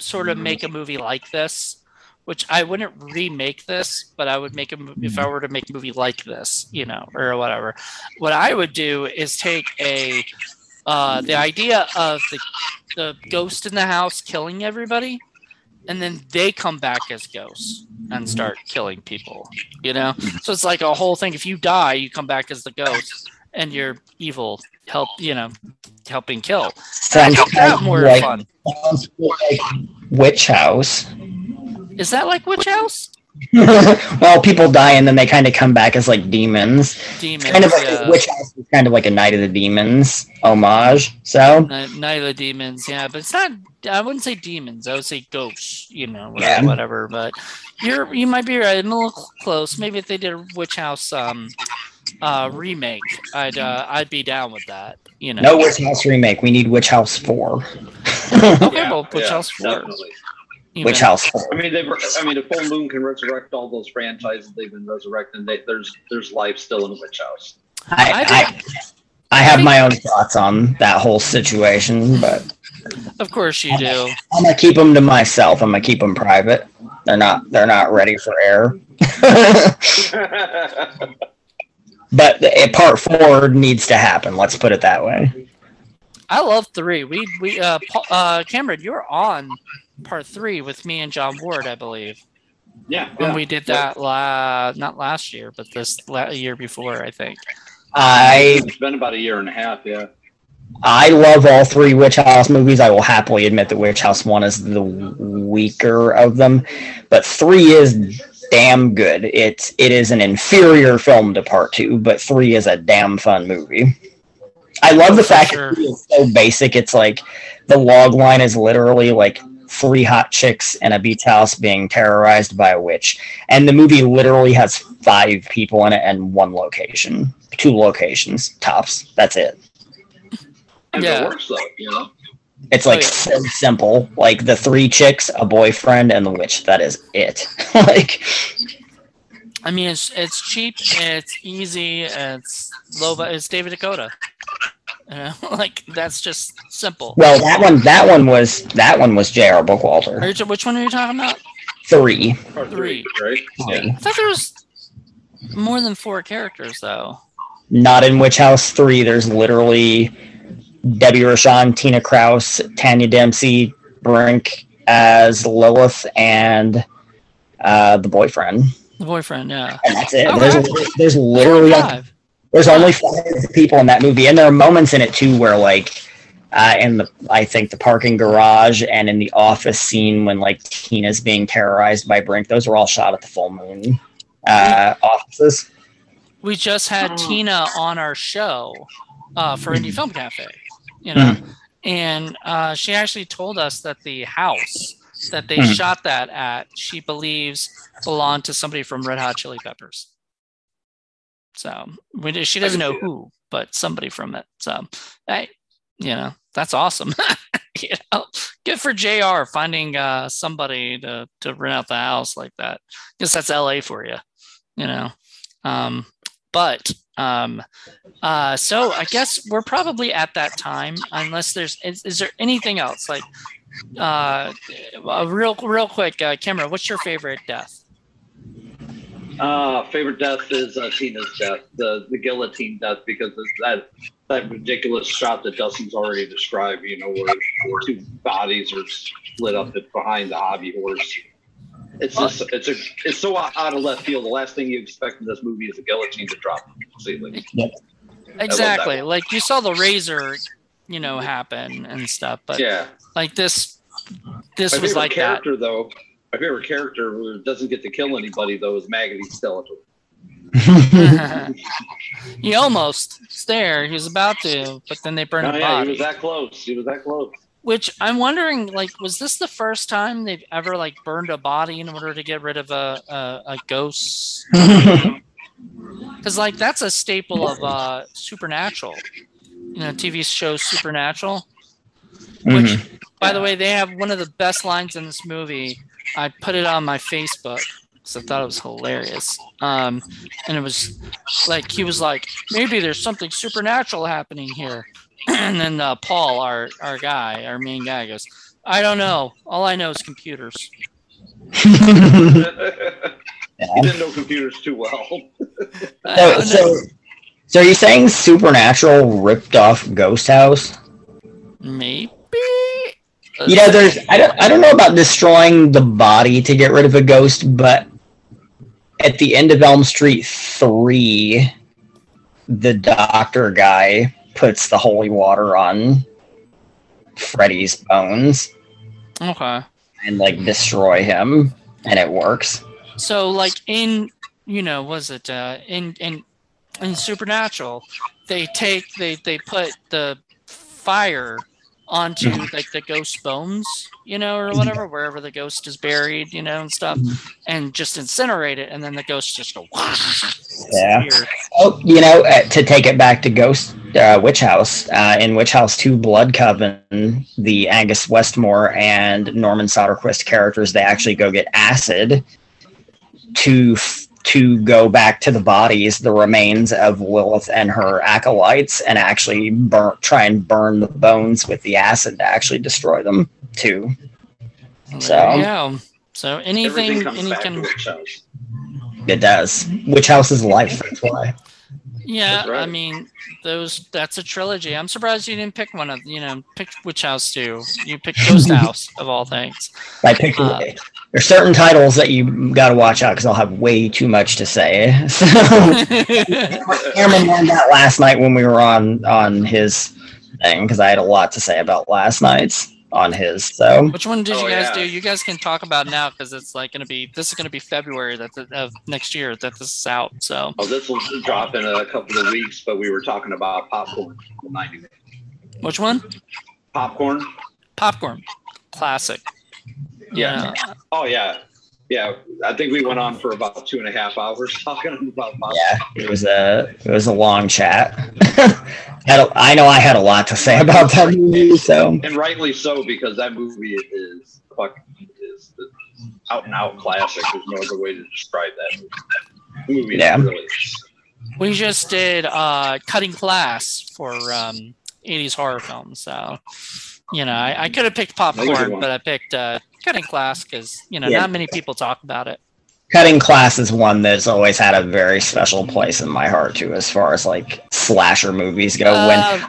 sort of make a movie like this which i wouldn't remake this but i would make a mo- if i were to make a movie like this you know or whatever what i would do is take a uh, the idea of the, the ghost in the house killing everybody and then they come back as ghosts and start killing people you know? So it's like a whole thing. If you die you come back as the ghost and you're evil help you know helping kill. Sounds that more like, fun. sounds like Witch House. is that like witch house well, people die and then they kind of come back as like demons. Demons, kind of like yeah. Witch House is kind of like a Night of the Demons homage. So Night, Night of the Demons, yeah, but it's not. I wouldn't say demons. I would say ghosts. You know, whatever. Yeah. whatever but you're you might be right. I'm a little close. Maybe if they did a Witch House um uh remake, I'd uh, I'd be down with that. You know. no Witch House remake. We need Witch House Four. Okay, Yeah, well, Witch yeah, House four. definitely. Even. Witch House I mean, they've. I mean, if Full Moon can resurrect all those franchises they've been resurrecting, they, there's there's life still in the Witch House. I I, I, I have my own thoughts on that whole situation, but Of course you do. I'm gonna keep them to myself. I'm gonna keep them private. They're not. They're not ready for air. but the, part four needs to happen. Let's put it that way. I love three. We we uh, Paul, uh Cameron, you're on part three with me and John Ward, I believe. yeah, When yeah. we did that la not last year, but this la- year before, I think. I It's been about a year and a half. Yeah. I love all three Witch House movies. I will happily admit that Witch House one is the weaker of them, but three is damn good. It's it is an inferior film to part two, but three is a damn fun movie. I love the fact sure. that three is so basic. It's like the log line is literally like three hot chicks in a beach house being terrorized by a witch, and the movie literally has five people in it and one location, two locations tops. That's it. And Yeah. it works though, you know. It's like Oh, yeah. so simple. Like the three chicks, a boyfriend, and the witch. That is it. like I mean, it's it's cheap, it's easy, it's low, it's David DeCoteau. You know, like that's just simple. well, that one that one was that one was J.R. Are Bookwalter. you, which one are you talking about? Three. Part three, right? Three. I thought there was more than four characters though. Not in Witch House three. There's literally Debbie Rochon, Tina Krause, Tanya Dempsey, Brinke as Lilith, and uh, the boyfriend. The boyfriend, yeah. And that's it. Okay. There's there's literally Five. There's only five people in that movie, and there are moments in it too where, like, uh, in the I think the parking garage and in the office scene when like Tina's being terrorized by Brinke, those were all shot at the full moon uh, offices. We just had Oh. Tina on our show uh, for Indie Film Cafe, you know, and uh, she actually told us that the house that they Mhm. shot that at, she believes belonged to somebody from Red Hot Chili Peppers. So we, she doesn't know who, but somebody from it. So, hey, you know, that's awesome. you know, good for Jr. finding uh, somebody to to rent out the house like that. Guess that's LA for you, you know. Um, but um, uh, so I guess we're probably at that time, unless there's is, is there anything else like uh, uh real real quick, uh, Cameron, what's your favorite death? Uh, favorite death is uh, Tina's death, the the guillotine death, because of that that ridiculous shot that Dustin's already described. You know, where two bodies are split up behind the hobby horse. It's just it's a it's so out of left field. The last thing you expect in this movie is a guillotine to drop from the ceiling. Exactly, like you saw the razor, you know, happen and stuff, but Yeah, like this, this my was favorite like that. character though. My favorite character who doesn't get to kill anybody though is Maggoty Skeletor. he almost was there. He was about to, but then they burned Oh, the yeah, he was that close. He was that close. Which I'm wondering, like, was this the first time they've ever like burned a body in order to get rid of a a, a ghost? Because like that's a staple of uh Supernatural, you know, TV show Supernatural. Which, Mhm. by the way, they have one of the best lines in this movie. I put it on my Facebook because I thought it was hilarious. Um, and it was like he was like, maybe there's something supernatural happening here. and then uh, Paul, our our guy, our main guy, goes, I don't know. All I know is computers. he didn't know computers too well. I So, so, so are you saying Supernatural ripped off Ghost House? maybe. You know, there's I don't I don't know about destroying the body to get rid of a ghost, but at the end of Elm Street three, the doctor guy puts the holy water on Freddy's bones okay. and like destroy him, and it works. So like in you know was it uh, in in in Supernatural, they take they they put the fire onto Mm-hmm. like the ghost bones, you know, or whatever, wherever the ghost is buried, you know, and stuff, Mm-hmm. and just incinerate it, and then the ghosts just go. Yeah. Oh, you know, uh, to take it back to Ghost uh, Witch House, uh, in Witch House 2 Blood Coven, the Angus Westmore and Norman Soderquist characters, they actually go get acid to to go back to the bodies, the remains of Lilith and her acolytes, and actually burn, try and burn the bones with the acid to actually destroy them too. So- There you go. So anything, Everything any back to can, It does. Witch House is life. That's why. Yeah. Right. I mean, those that's a trilogy. I'm surprised you didn't pick one of you know pick Witch House too. You picked Ghost House of all things. I picked Uh, there's certain titles that you got to watch out because I'll have way too much to say. So Cameron learned that last night when we were on on his thing because I had a lot to say about last night's on his. So Which one did oh, you Oh, guys yeah. do? You guys can talk about now because it's like going to be this is going to be February that the, of next year that this is out. So Oh, this will drop in a couple of weeks, but we were talking about popcorn. 90 which one? Popcorn? Popcorn, classic. Yeah. Oh, yeah. Yeah. I think we went on for about two and a half hours talking about popcorn. yeah, it was a it was a long chat. Had a- I know I had a lot to say about that movie. So And rightly so, because that movie is fuck is the out and out classic. There's no other way to describe that movie. That movie Yeah. really We just did uh, cutting class for um, 80s horror films. So, you know, I, I could have picked popcorn, but I picked uh, cutting class because, you know, Yeah. not many people talk about it. Cutting Class is one that's always had a very special place in my heart too, as far as like slasher movies go. when Uh,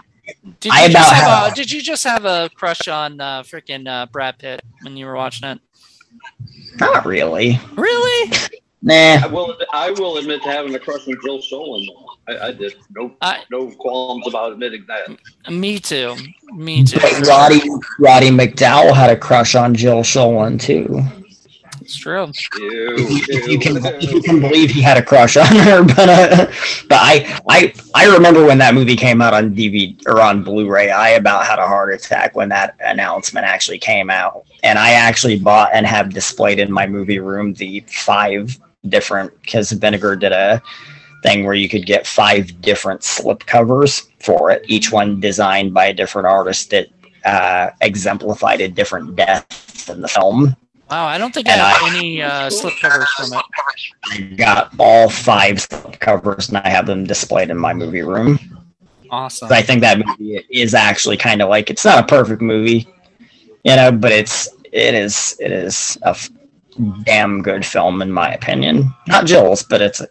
did, I you just about have have- a, did you just have a crush on uh, freaking uh, Brad Pitt when you were watching it? not really, Really? nah. I will. I will admit to having a crush on Jill Schoelen. I, I did. No, I- no qualms about admitting that. Me too. Me too. But Roddy Roddy McDowall had a crush on Jill Schoelen too. It's true. Ew, If you can, if you can believe he had a crush on her, but uh, but I I I remember when that movie came out on DVD or on Blu-ray. I about had a heart attack when that announcement actually came out, and I actually bought and have displayed in my movie room the five different because Vinegar did a thing where you could get five different slip covers for it, each one designed by a different artist that uh, exemplified a different death in the film. Wow, I don't think I And have I- any uh, slip covers from it. I got all five slip covers and I have them displayed in my movie room. Awesome. I think that movie is actually kind of like it's not a perfect movie, you know, but it's it is it is a f- damn good film in my opinion. Not Jill's, but it's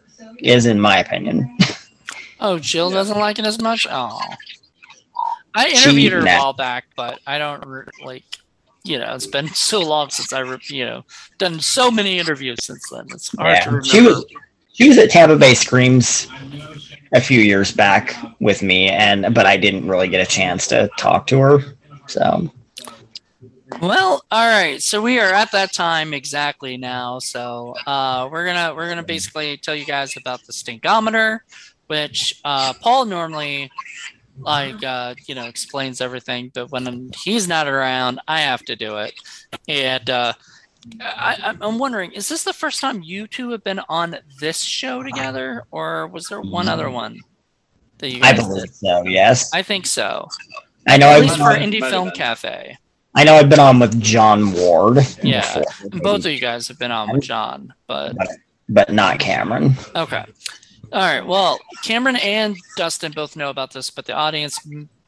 is in my opinion. Oh, Jill doesn't like it as much. Oh, I She- interviewed her a while back, but I don't re- like. You know, it's been so long since I, re- you know, done so many interviews since then. It's hard to remember. she was she was at Tampa Bay Screams a few years back with me, and but I didn't really get a chance to talk to her. So Well, all right. So we are at that time exactly now. So uh, we're gonna we're gonna basically tell you guys about the stinkometer, which uh, Paul normally like uh, you know explains everything, but when he's not around, I have to do it. And uh, I, I'm- I'm wondering, is this the first time you two have been on this show together, or was there one other one that you I guys believe did? so. Yes, I think so. I know. At I've least for Indie Film. Cafe. I know I've been on with John Ward. Yeah, before, both of you guys have been on with John, but but not Cameron. okay. All right. Well, Cameron and Dustin both know about this, but the audience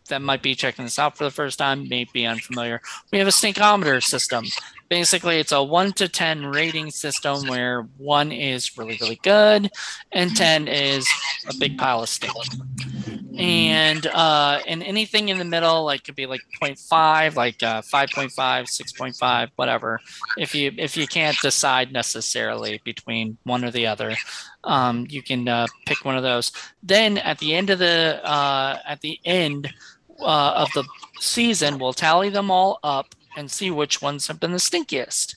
that might be checking this out for the first time may be unfamiliar. We have a stinkometer system. Basically, it's a one to 10 rating system where one is really, really good and 10 is a big pile of stink. And uh, and anything in the middle, like could be like 0.5, like uh, 5.5, 6.5, whatever. If you if you can't decide necessarily between one or the other, um, you can uh, pick one of those. Then at the end of the uh, at the end uh, of the season, we'll tally them all up and see which ones have been the stinkiest.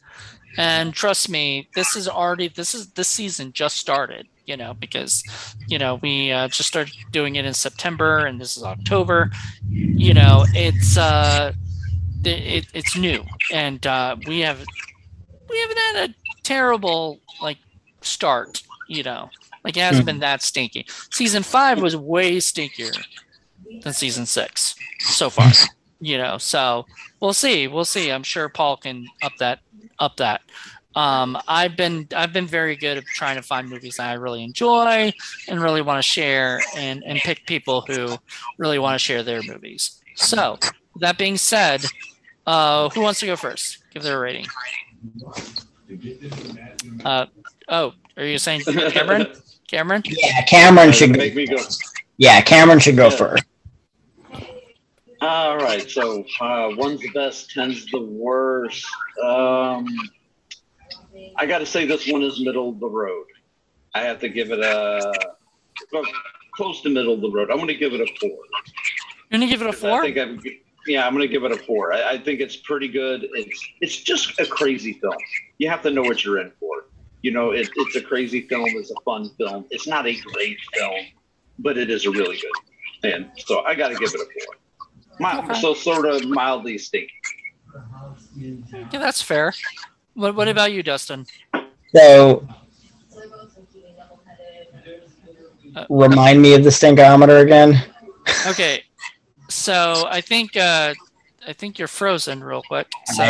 And trust me, this is already this is this season just started. You know, because you know we uh, just started doing it in September, and this is October. You know, it's uh, it, it's new, and uh, we have we haven't had a terrible like start. You know, like it hasn't been that stinky. Season five was way stinkier than season six so far. You know, so we'll see. We'll see. I'm sure Paul can up that up that. Um, I've been I've been very good at trying to find movies that I really enjoy and really want to share and and pick people who really want to share their movies. So that being said, uh, who wants to go first? Give their rating. Uh, oh, are you saying Cameron? Cameron? Yeah, Cameron should make go. Yeah, Cameron should go yeah. first. All right, so uh, one's the best, ten's the worst. Um, I got to say this one is middle of the road. I have to give it a well, close to middle of the road. I'm going to give it a four. You're going to give it a four? I think I'm, yeah, I'm going to give it a four. I, I, think it's pretty good. It's it's just a crazy film. You have to know what you're in for. You know, it, it's a crazy film. It's a fun film. It's not a great film, but it is a really good. And so I got to give it a four. Mild, okay. So sort of mildly stinky. Yeah, that's fair. What What about you, Dustin? So, uh, remind me of the stinkometer again. Okay, so I think uh, I think you're frozen real quick. So,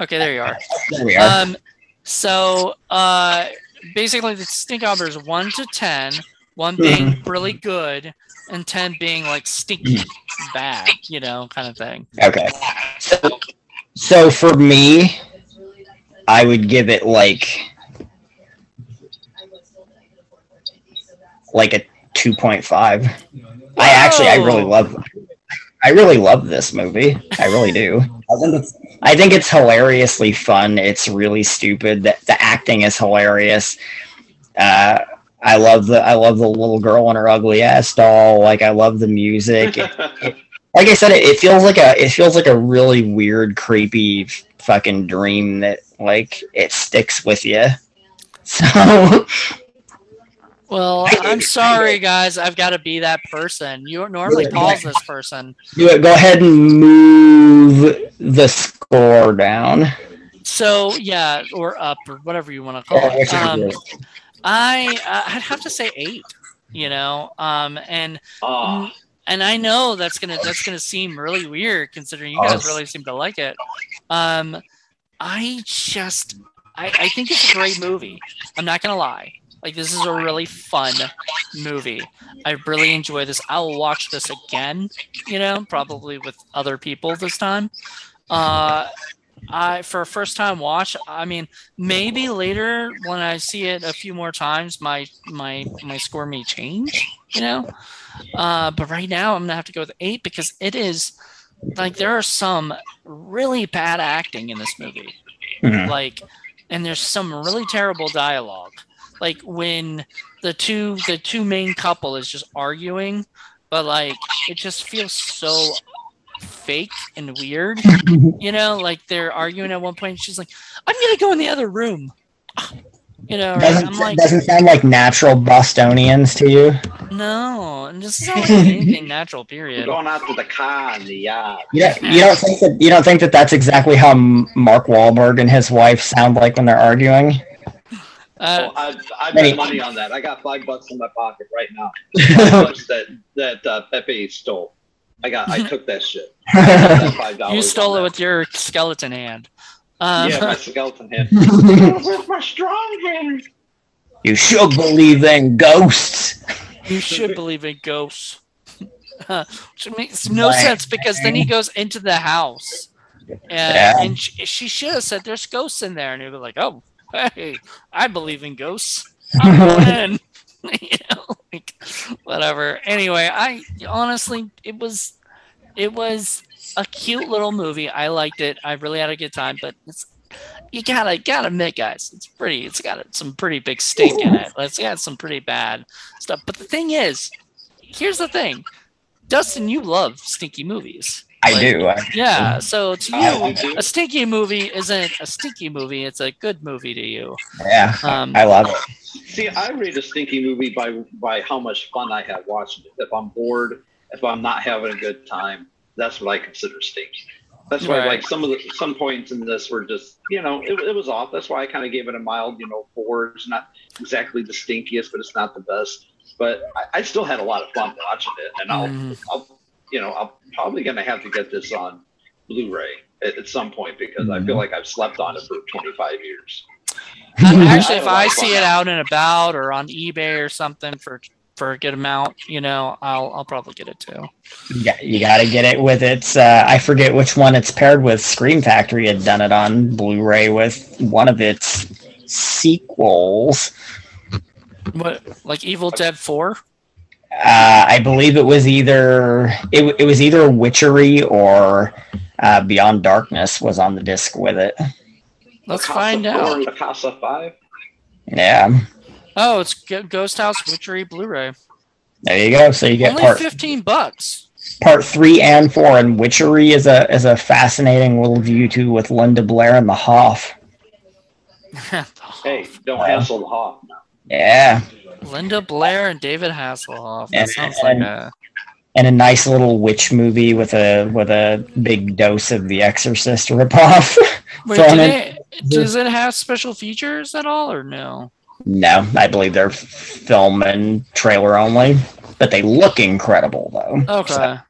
okay, there you are. There we are. Um, so uh, basically, the stinkometer is one to ten, one being mm-hmm. really good, and 10 being like stinky bad, you know, kind of thing. Okay. So, so for me, I would give it like like a 2.5. I actually I really love I really love this movie. I really do. I think it's I think it's hilariously fun. It's really stupid. The, the acting is hilarious. Uh, I love the I love the little girl and her ugly ass doll. Like I love the music. it, like I said, it, it, feels like a it feels like a really weird, creepy fucking dream that like it sticks with you. So. Well, I'm sorry, guys. I've got to be that person. You normally calls this person. Do it. Go ahead and move the score down. So yeah, or up, or whatever you want to call it. Um, I uh, I'd have to say eight. You know, um, and oh. and I know that's gonna that's gonna seem really weird considering you guys really seem to like it. Um, I just I, I think it's a great movie. I'm not gonna lie. Like this is a really fun movie. I really enjoy this. I'll watch this again, you know, probably with other people this time. Uh I for a first time watch, I mean, maybe later when I see it a few more times, my my my score may change, you know. Uh, but right now, I'm gonna have to go with eight because it is like there are some really bad acting in this movie, mm-hmm. like, and there's some really terrible dialogue. Like when the two the two main couple is just arguing, but like it just feels so fake and weird. you know, like they're arguing at one point. She's like, "I'm gonna go in the other room." You know, doesn't, I'm like, doesn't sound like natural Bostonians to you. No, and this is not like anything natural. Period. Going out to the car in the yard. Yeah, you don't think that you don't think that that's exactly how Mark Wahlberg and his wife sound like when they're arguing. Uh, oh, I, I bet money on that. I got five bucks in my pocket right now. Five bucks that that uh, Pepe stole. I got. I took that shit. That you stole it with your skeleton hand. Um, yeah, my skeleton hand. with my strong hand. You should believe in ghosts. You should believe in ghosts. which makes no sense because then he goes into the house, and, yeah. and she, she, should have said, "There's ghosts in there," and he'd be like, "Oh, hey, I believe in ghosts. I'm in." you know, like whatever. Anyway, I honestly, it was, it was a cute little movie. I liked it. I really had a good time. But it's, you gotta gotta admit, guys, it's pretty. It's got some pretty big stink in it. It's got some pretty bad stuff. But the thing is, here's the thing, Dustin, you love stinky movies. I like, do. I yeah. So to you, a stinky movie isn't a stinky movie. It's a good movie to you. Yeah. Um, I love it. See, I rate a stinky movie by by how much fun I have watching it. If I'm bored, if I'm not having a good time, that's what I consider stinky. That's why, right. like some of the some points in this were just, you know, it, it was off. That's why I kind of gave it a mild, you know, four. It's not exactly the stinkiest, but it's not the best. But I, I still had a lot of fun watching it, and I'll, mm. I'll, you know, I'm probably gonna have to get this on Blu-ray at, at some point because mm. I feel mm-hmm. like I've slept on it for 25 years. Actually, if I see it out and about or on eBay or something for for a good amount, you know, I'll I'll probably get it too. Yeah, you got to get it with its. Uh, I forget which one it's paired with. Scream Factory had done it on Blu-ray with one of its sequels. What, like Evil Dead Four? Uh, I believe it was either it, it was either Witchery or uh, Beyond Darkness was on the disc with it. Let's find out. La Casa Five. Yeah. Oh, it's Ghost House Witchery Blu-ray. There you go. So you get only part fifteen bucks. Part three and four, and Witchery is a is a fascinating little view too with Linda Blair and the Hoff. hey, don't uh, hassle the Hoff. Yeah. Linda Blair and David Hasselhoff. That and, sounds like a and a nice little witch movie with a with a big dose of The Exorcist ripoff. Wait, do they, does it have special features at all, or no? No, I believe they're film and trailer only, but they look incredible though. Okay. So,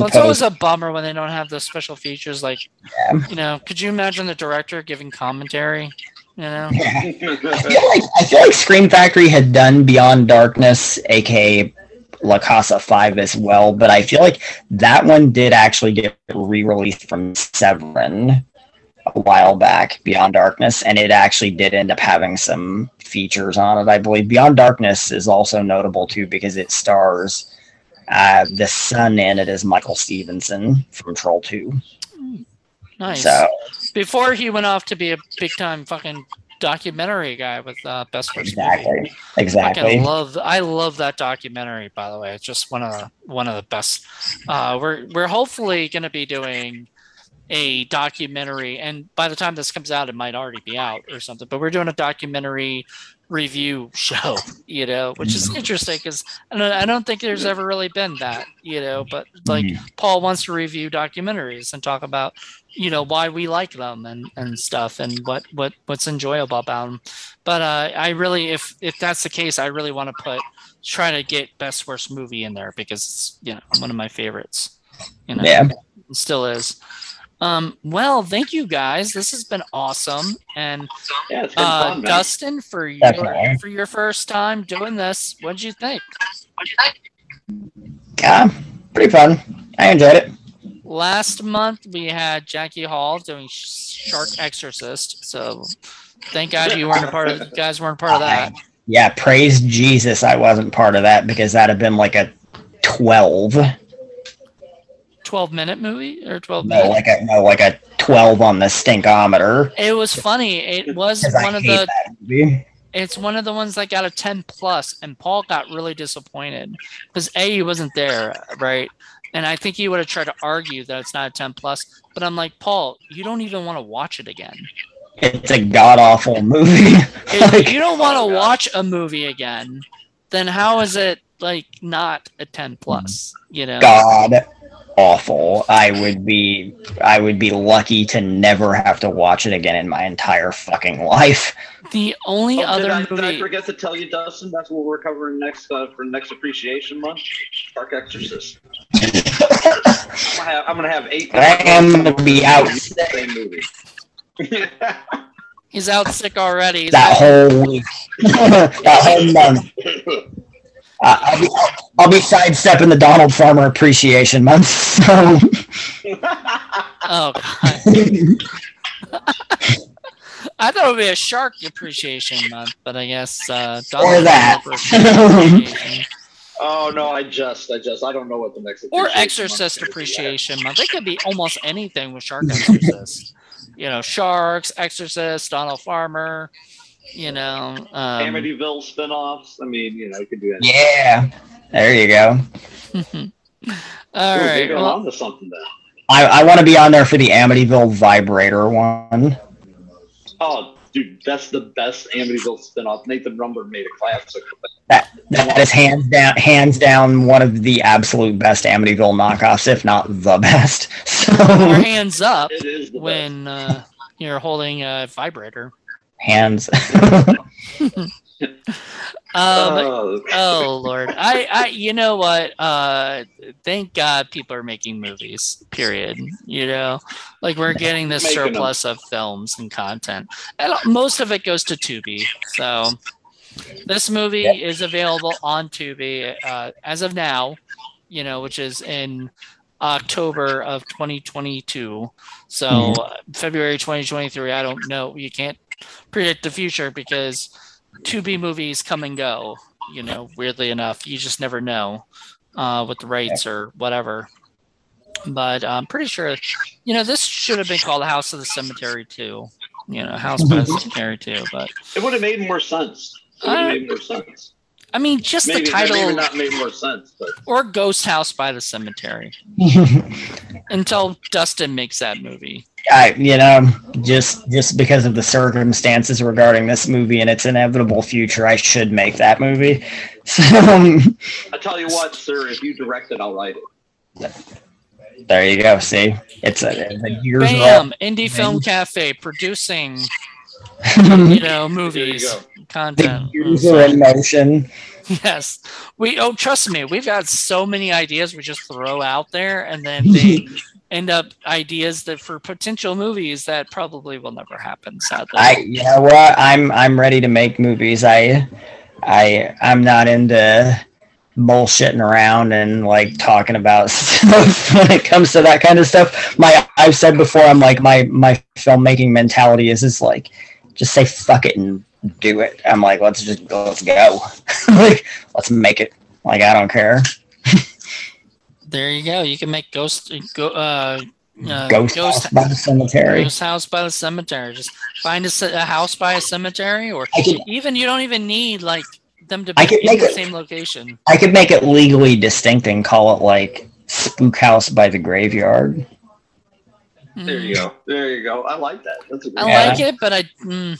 well, it's always a bummer when they don't have the special features. Like, yeah. you know, could you imagine the director giving commentary? You know, yeah. I, feel like, I feel like Scream Factory had done Beyond Darkness, aka La Casa Five, as well, but I feel like that one did actually get re-released from Severin a while back, Beyond Darkness, and it actually did end up having some features on it. I believe Beyond Darkness is also notable too because it stars uh, the son in it is Michael Stephenson from Troll Two. Nice. So before he went off to be a big time fucking documentary guy with uh, Best Worst exactly. Movie. Exactly. I love I love that documentary. By the way, it's just one of the one of the best. Uh, we're we're hopefully going to be doing a documentary and by the time this comes out it might already be out or something but we're doing a documentary review show you know which is mm-hmm. interesting because I, don't think there's ever really been that you know but like mm-hmm. paul wants to review documentaries and talk about you know why we like them and and stuff and what what what's enjoyable about them but uh i really if if that's the case i really want to put try to get best worst movie in there because it's you know one of my favorites you know yeah still is um, well, thank you guys. This has been awesome. And yeah, been uh, fun, Dustin, for your for your first time doing this, what did you think? what did you think? Yeah, pretty fun. I enjoyed it. Last month we had Jackie Hall doing Shark Exorcist. So thank God you weren't a part of guys weren't part of that. Yeah, praise Jesus I wasn't part of that because that'd have been like a twelve. 12 minute movie or 12 no, minute? like a no, like a 12 on the stinkometer. It was funny. It was one of the it's one of the ones that got a 10 plus and Paul got really disappointed because A he wasn't there, right? And I think he would have tried to argue that it's not a 10 plus, but I'm like, Paul, you don't even want to watch it again. It's a god awful movie. if you don't want to oh, watch a movie again, then how is it like not a 10 plus? Mm. You know, God awful. I would be I would be lucky to never have to watch it again in my entire fucking life. The only oh, other did I, movie did I forget to tell you, Dustin? That's what we're covering next uh, for next Appreciation Month. Shark Exorcist. I'm, gonna have, I'm gonna have eight. I am gonna be out. Same movie. He's out sick already. He's that whole week. that whole month. Uh, I'll, be, I'll be sidestepping the Donald Farmer Appreciation Month. So. oh, I thought it would be a Shark Appreciation Month, but I guess uh, Donald or that. oh no, I just, I just, I don't know what the next or Exorcist month Appreciation Month. It could be almost anything with Shark Exorcist. you know, Sharks, Exorcist, Donald Farmer you know, um, Amityville spinoffs. I mean, you know, you could do that. Yeah, there you go. All Ooh, right, well, on to something then. I, I want to be on there for the Amityville vibrator one. Oh, dude, that's the best Amityville spinoff. Nathan Rumber made a classic. That that is hands down hands down one of the absolute best Amityville knockoffs, if not the best. So Or hands up It is the when uh, you're holding a vibrator. Hands. Um, Oh, oh lord. I i you know what? Uh thank god people are making movies period you know? Like we're getting this Making 'em. surplus of films and content. And most of it goes to tubi so. This movie is available on tubi uh, as of now you know which is in october of 2022 so Mhm. uh, february 2023 i don't know. You can't predict the future because Tubi movies come and go. You know, weirdly enough, you just never know uh, with the rights or whatever. But I'm pretty sure, you know, this should have been called House of the Cemetery too. You know, House by the Cemetery too. But it would have made more sense. It would have Uh, made more sense. I mean, just Maybe, the title maybe not made more sense, but or Ghost House by the Cemetery until Dustin makes that movie. I, you know, just just because of the circumstances regarding this movie and its inevitable future, I should make that movie. So I tell you what, sir, if you direct it, I'll write it. there you go. See, it's a, it's a years Bam! Indie Film Cafe producing, you know, movies, go. content. the years are in motion. Yes. We oh trust me, we've got so many ideas we just throw out there and then they end up ideas that for potential movies that probably will never happen, sadly. I, you know what? I'm I'm ready to make movies. I, I, I'm not into bullshitting around and like talking about stuff when it comes to that kind of stuff. My, I've said before, I'm like my my filmmaking mentality is is like just say fuck it and do it. I'm like let's just let's go, like let's make it. Like I don't care. there you go. You can make ghost go uh, uh Ghost, ghost House by the cemetery. Ghost house by the cemetery. Just find a, a house by a cemetery, or I could even you don't even need like them to I be could in make the it- same location. I could make it legally distinct and call it like Spook House by the Graveyard. There you go. There you go. I like that. That's a I good Yeah. like it, but I. Mm,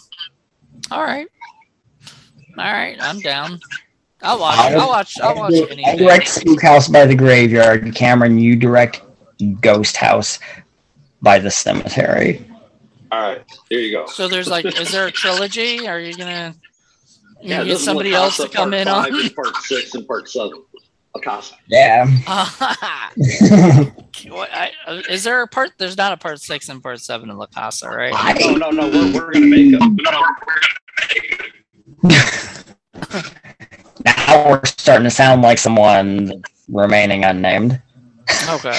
all right, all right, I'm down. I'll watch. I'll watch. I'll watch I anything. direct Spook House by the Graveyard. Cameron, you direct Ghost House by the Cemetery. All right. There you go. So there's like, is there a trilogy? Are you gonna, you Yeah, get somebody else to come in five on? part six and part seven. Akasa. Yeah. Uh, is there a part? There's not a part six and part seven in La Casa, right? No, no, no. We're, we're gonna make them. now we're starting to sound like someone remaining unnamed. Okay.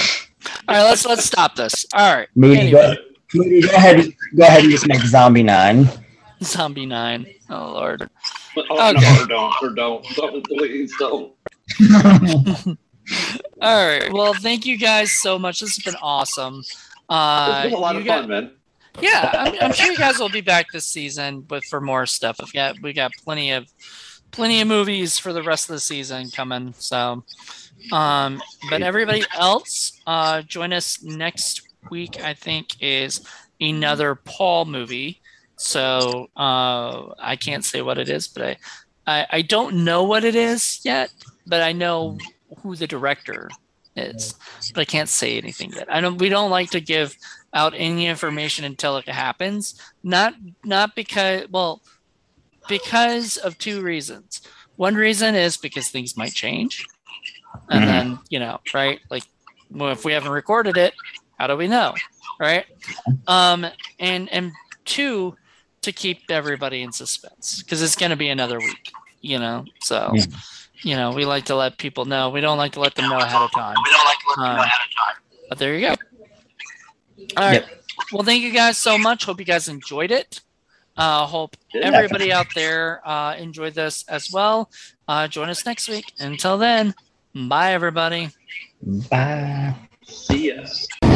All right, let's let's stop this. All right. Moody, Anyway, go, Moody, go ahead. Go ahead and just make Zombie Nine. Zombie Nine. Oh Lord. Oh, Okay. no, or don't, or don't. Don't, please don't. All right. Well, thank you guys so much. This has been awesome. Uh, It's been a lot of got- fun, man. yeah, I'm, I'm sure you guys will be back this season, but for more stuff. We got we got plenty of plenty of movies for the rest of the season coming. So, um, but everybody else, uh, join us next week. I think is another Paul movie. So uh, I can't say what it is, but I, I I don't know what it is yet, but I know who the director is, but I can't say anything yet. I don't. We don't like to give out any information until it happens. Not not because well, because of two reasons. One reason is because things might change, and Mhm. then you know, right? Like, well, if we haven't recorded it, how do we know, right? Um, and and two, to keep everybody in suspense because it's going to be another week, you know. So, Yeah. you know, we like to let people know. We don't like to let them know ahead of time. Um, but there you go. All right. Well, thank you guys so much. Hope you guys enjoyed it. Uh, hope everybody out there uh, enjoyed this as well. Uh, join us next week. Until then, bye, everybody. Bye. See ya.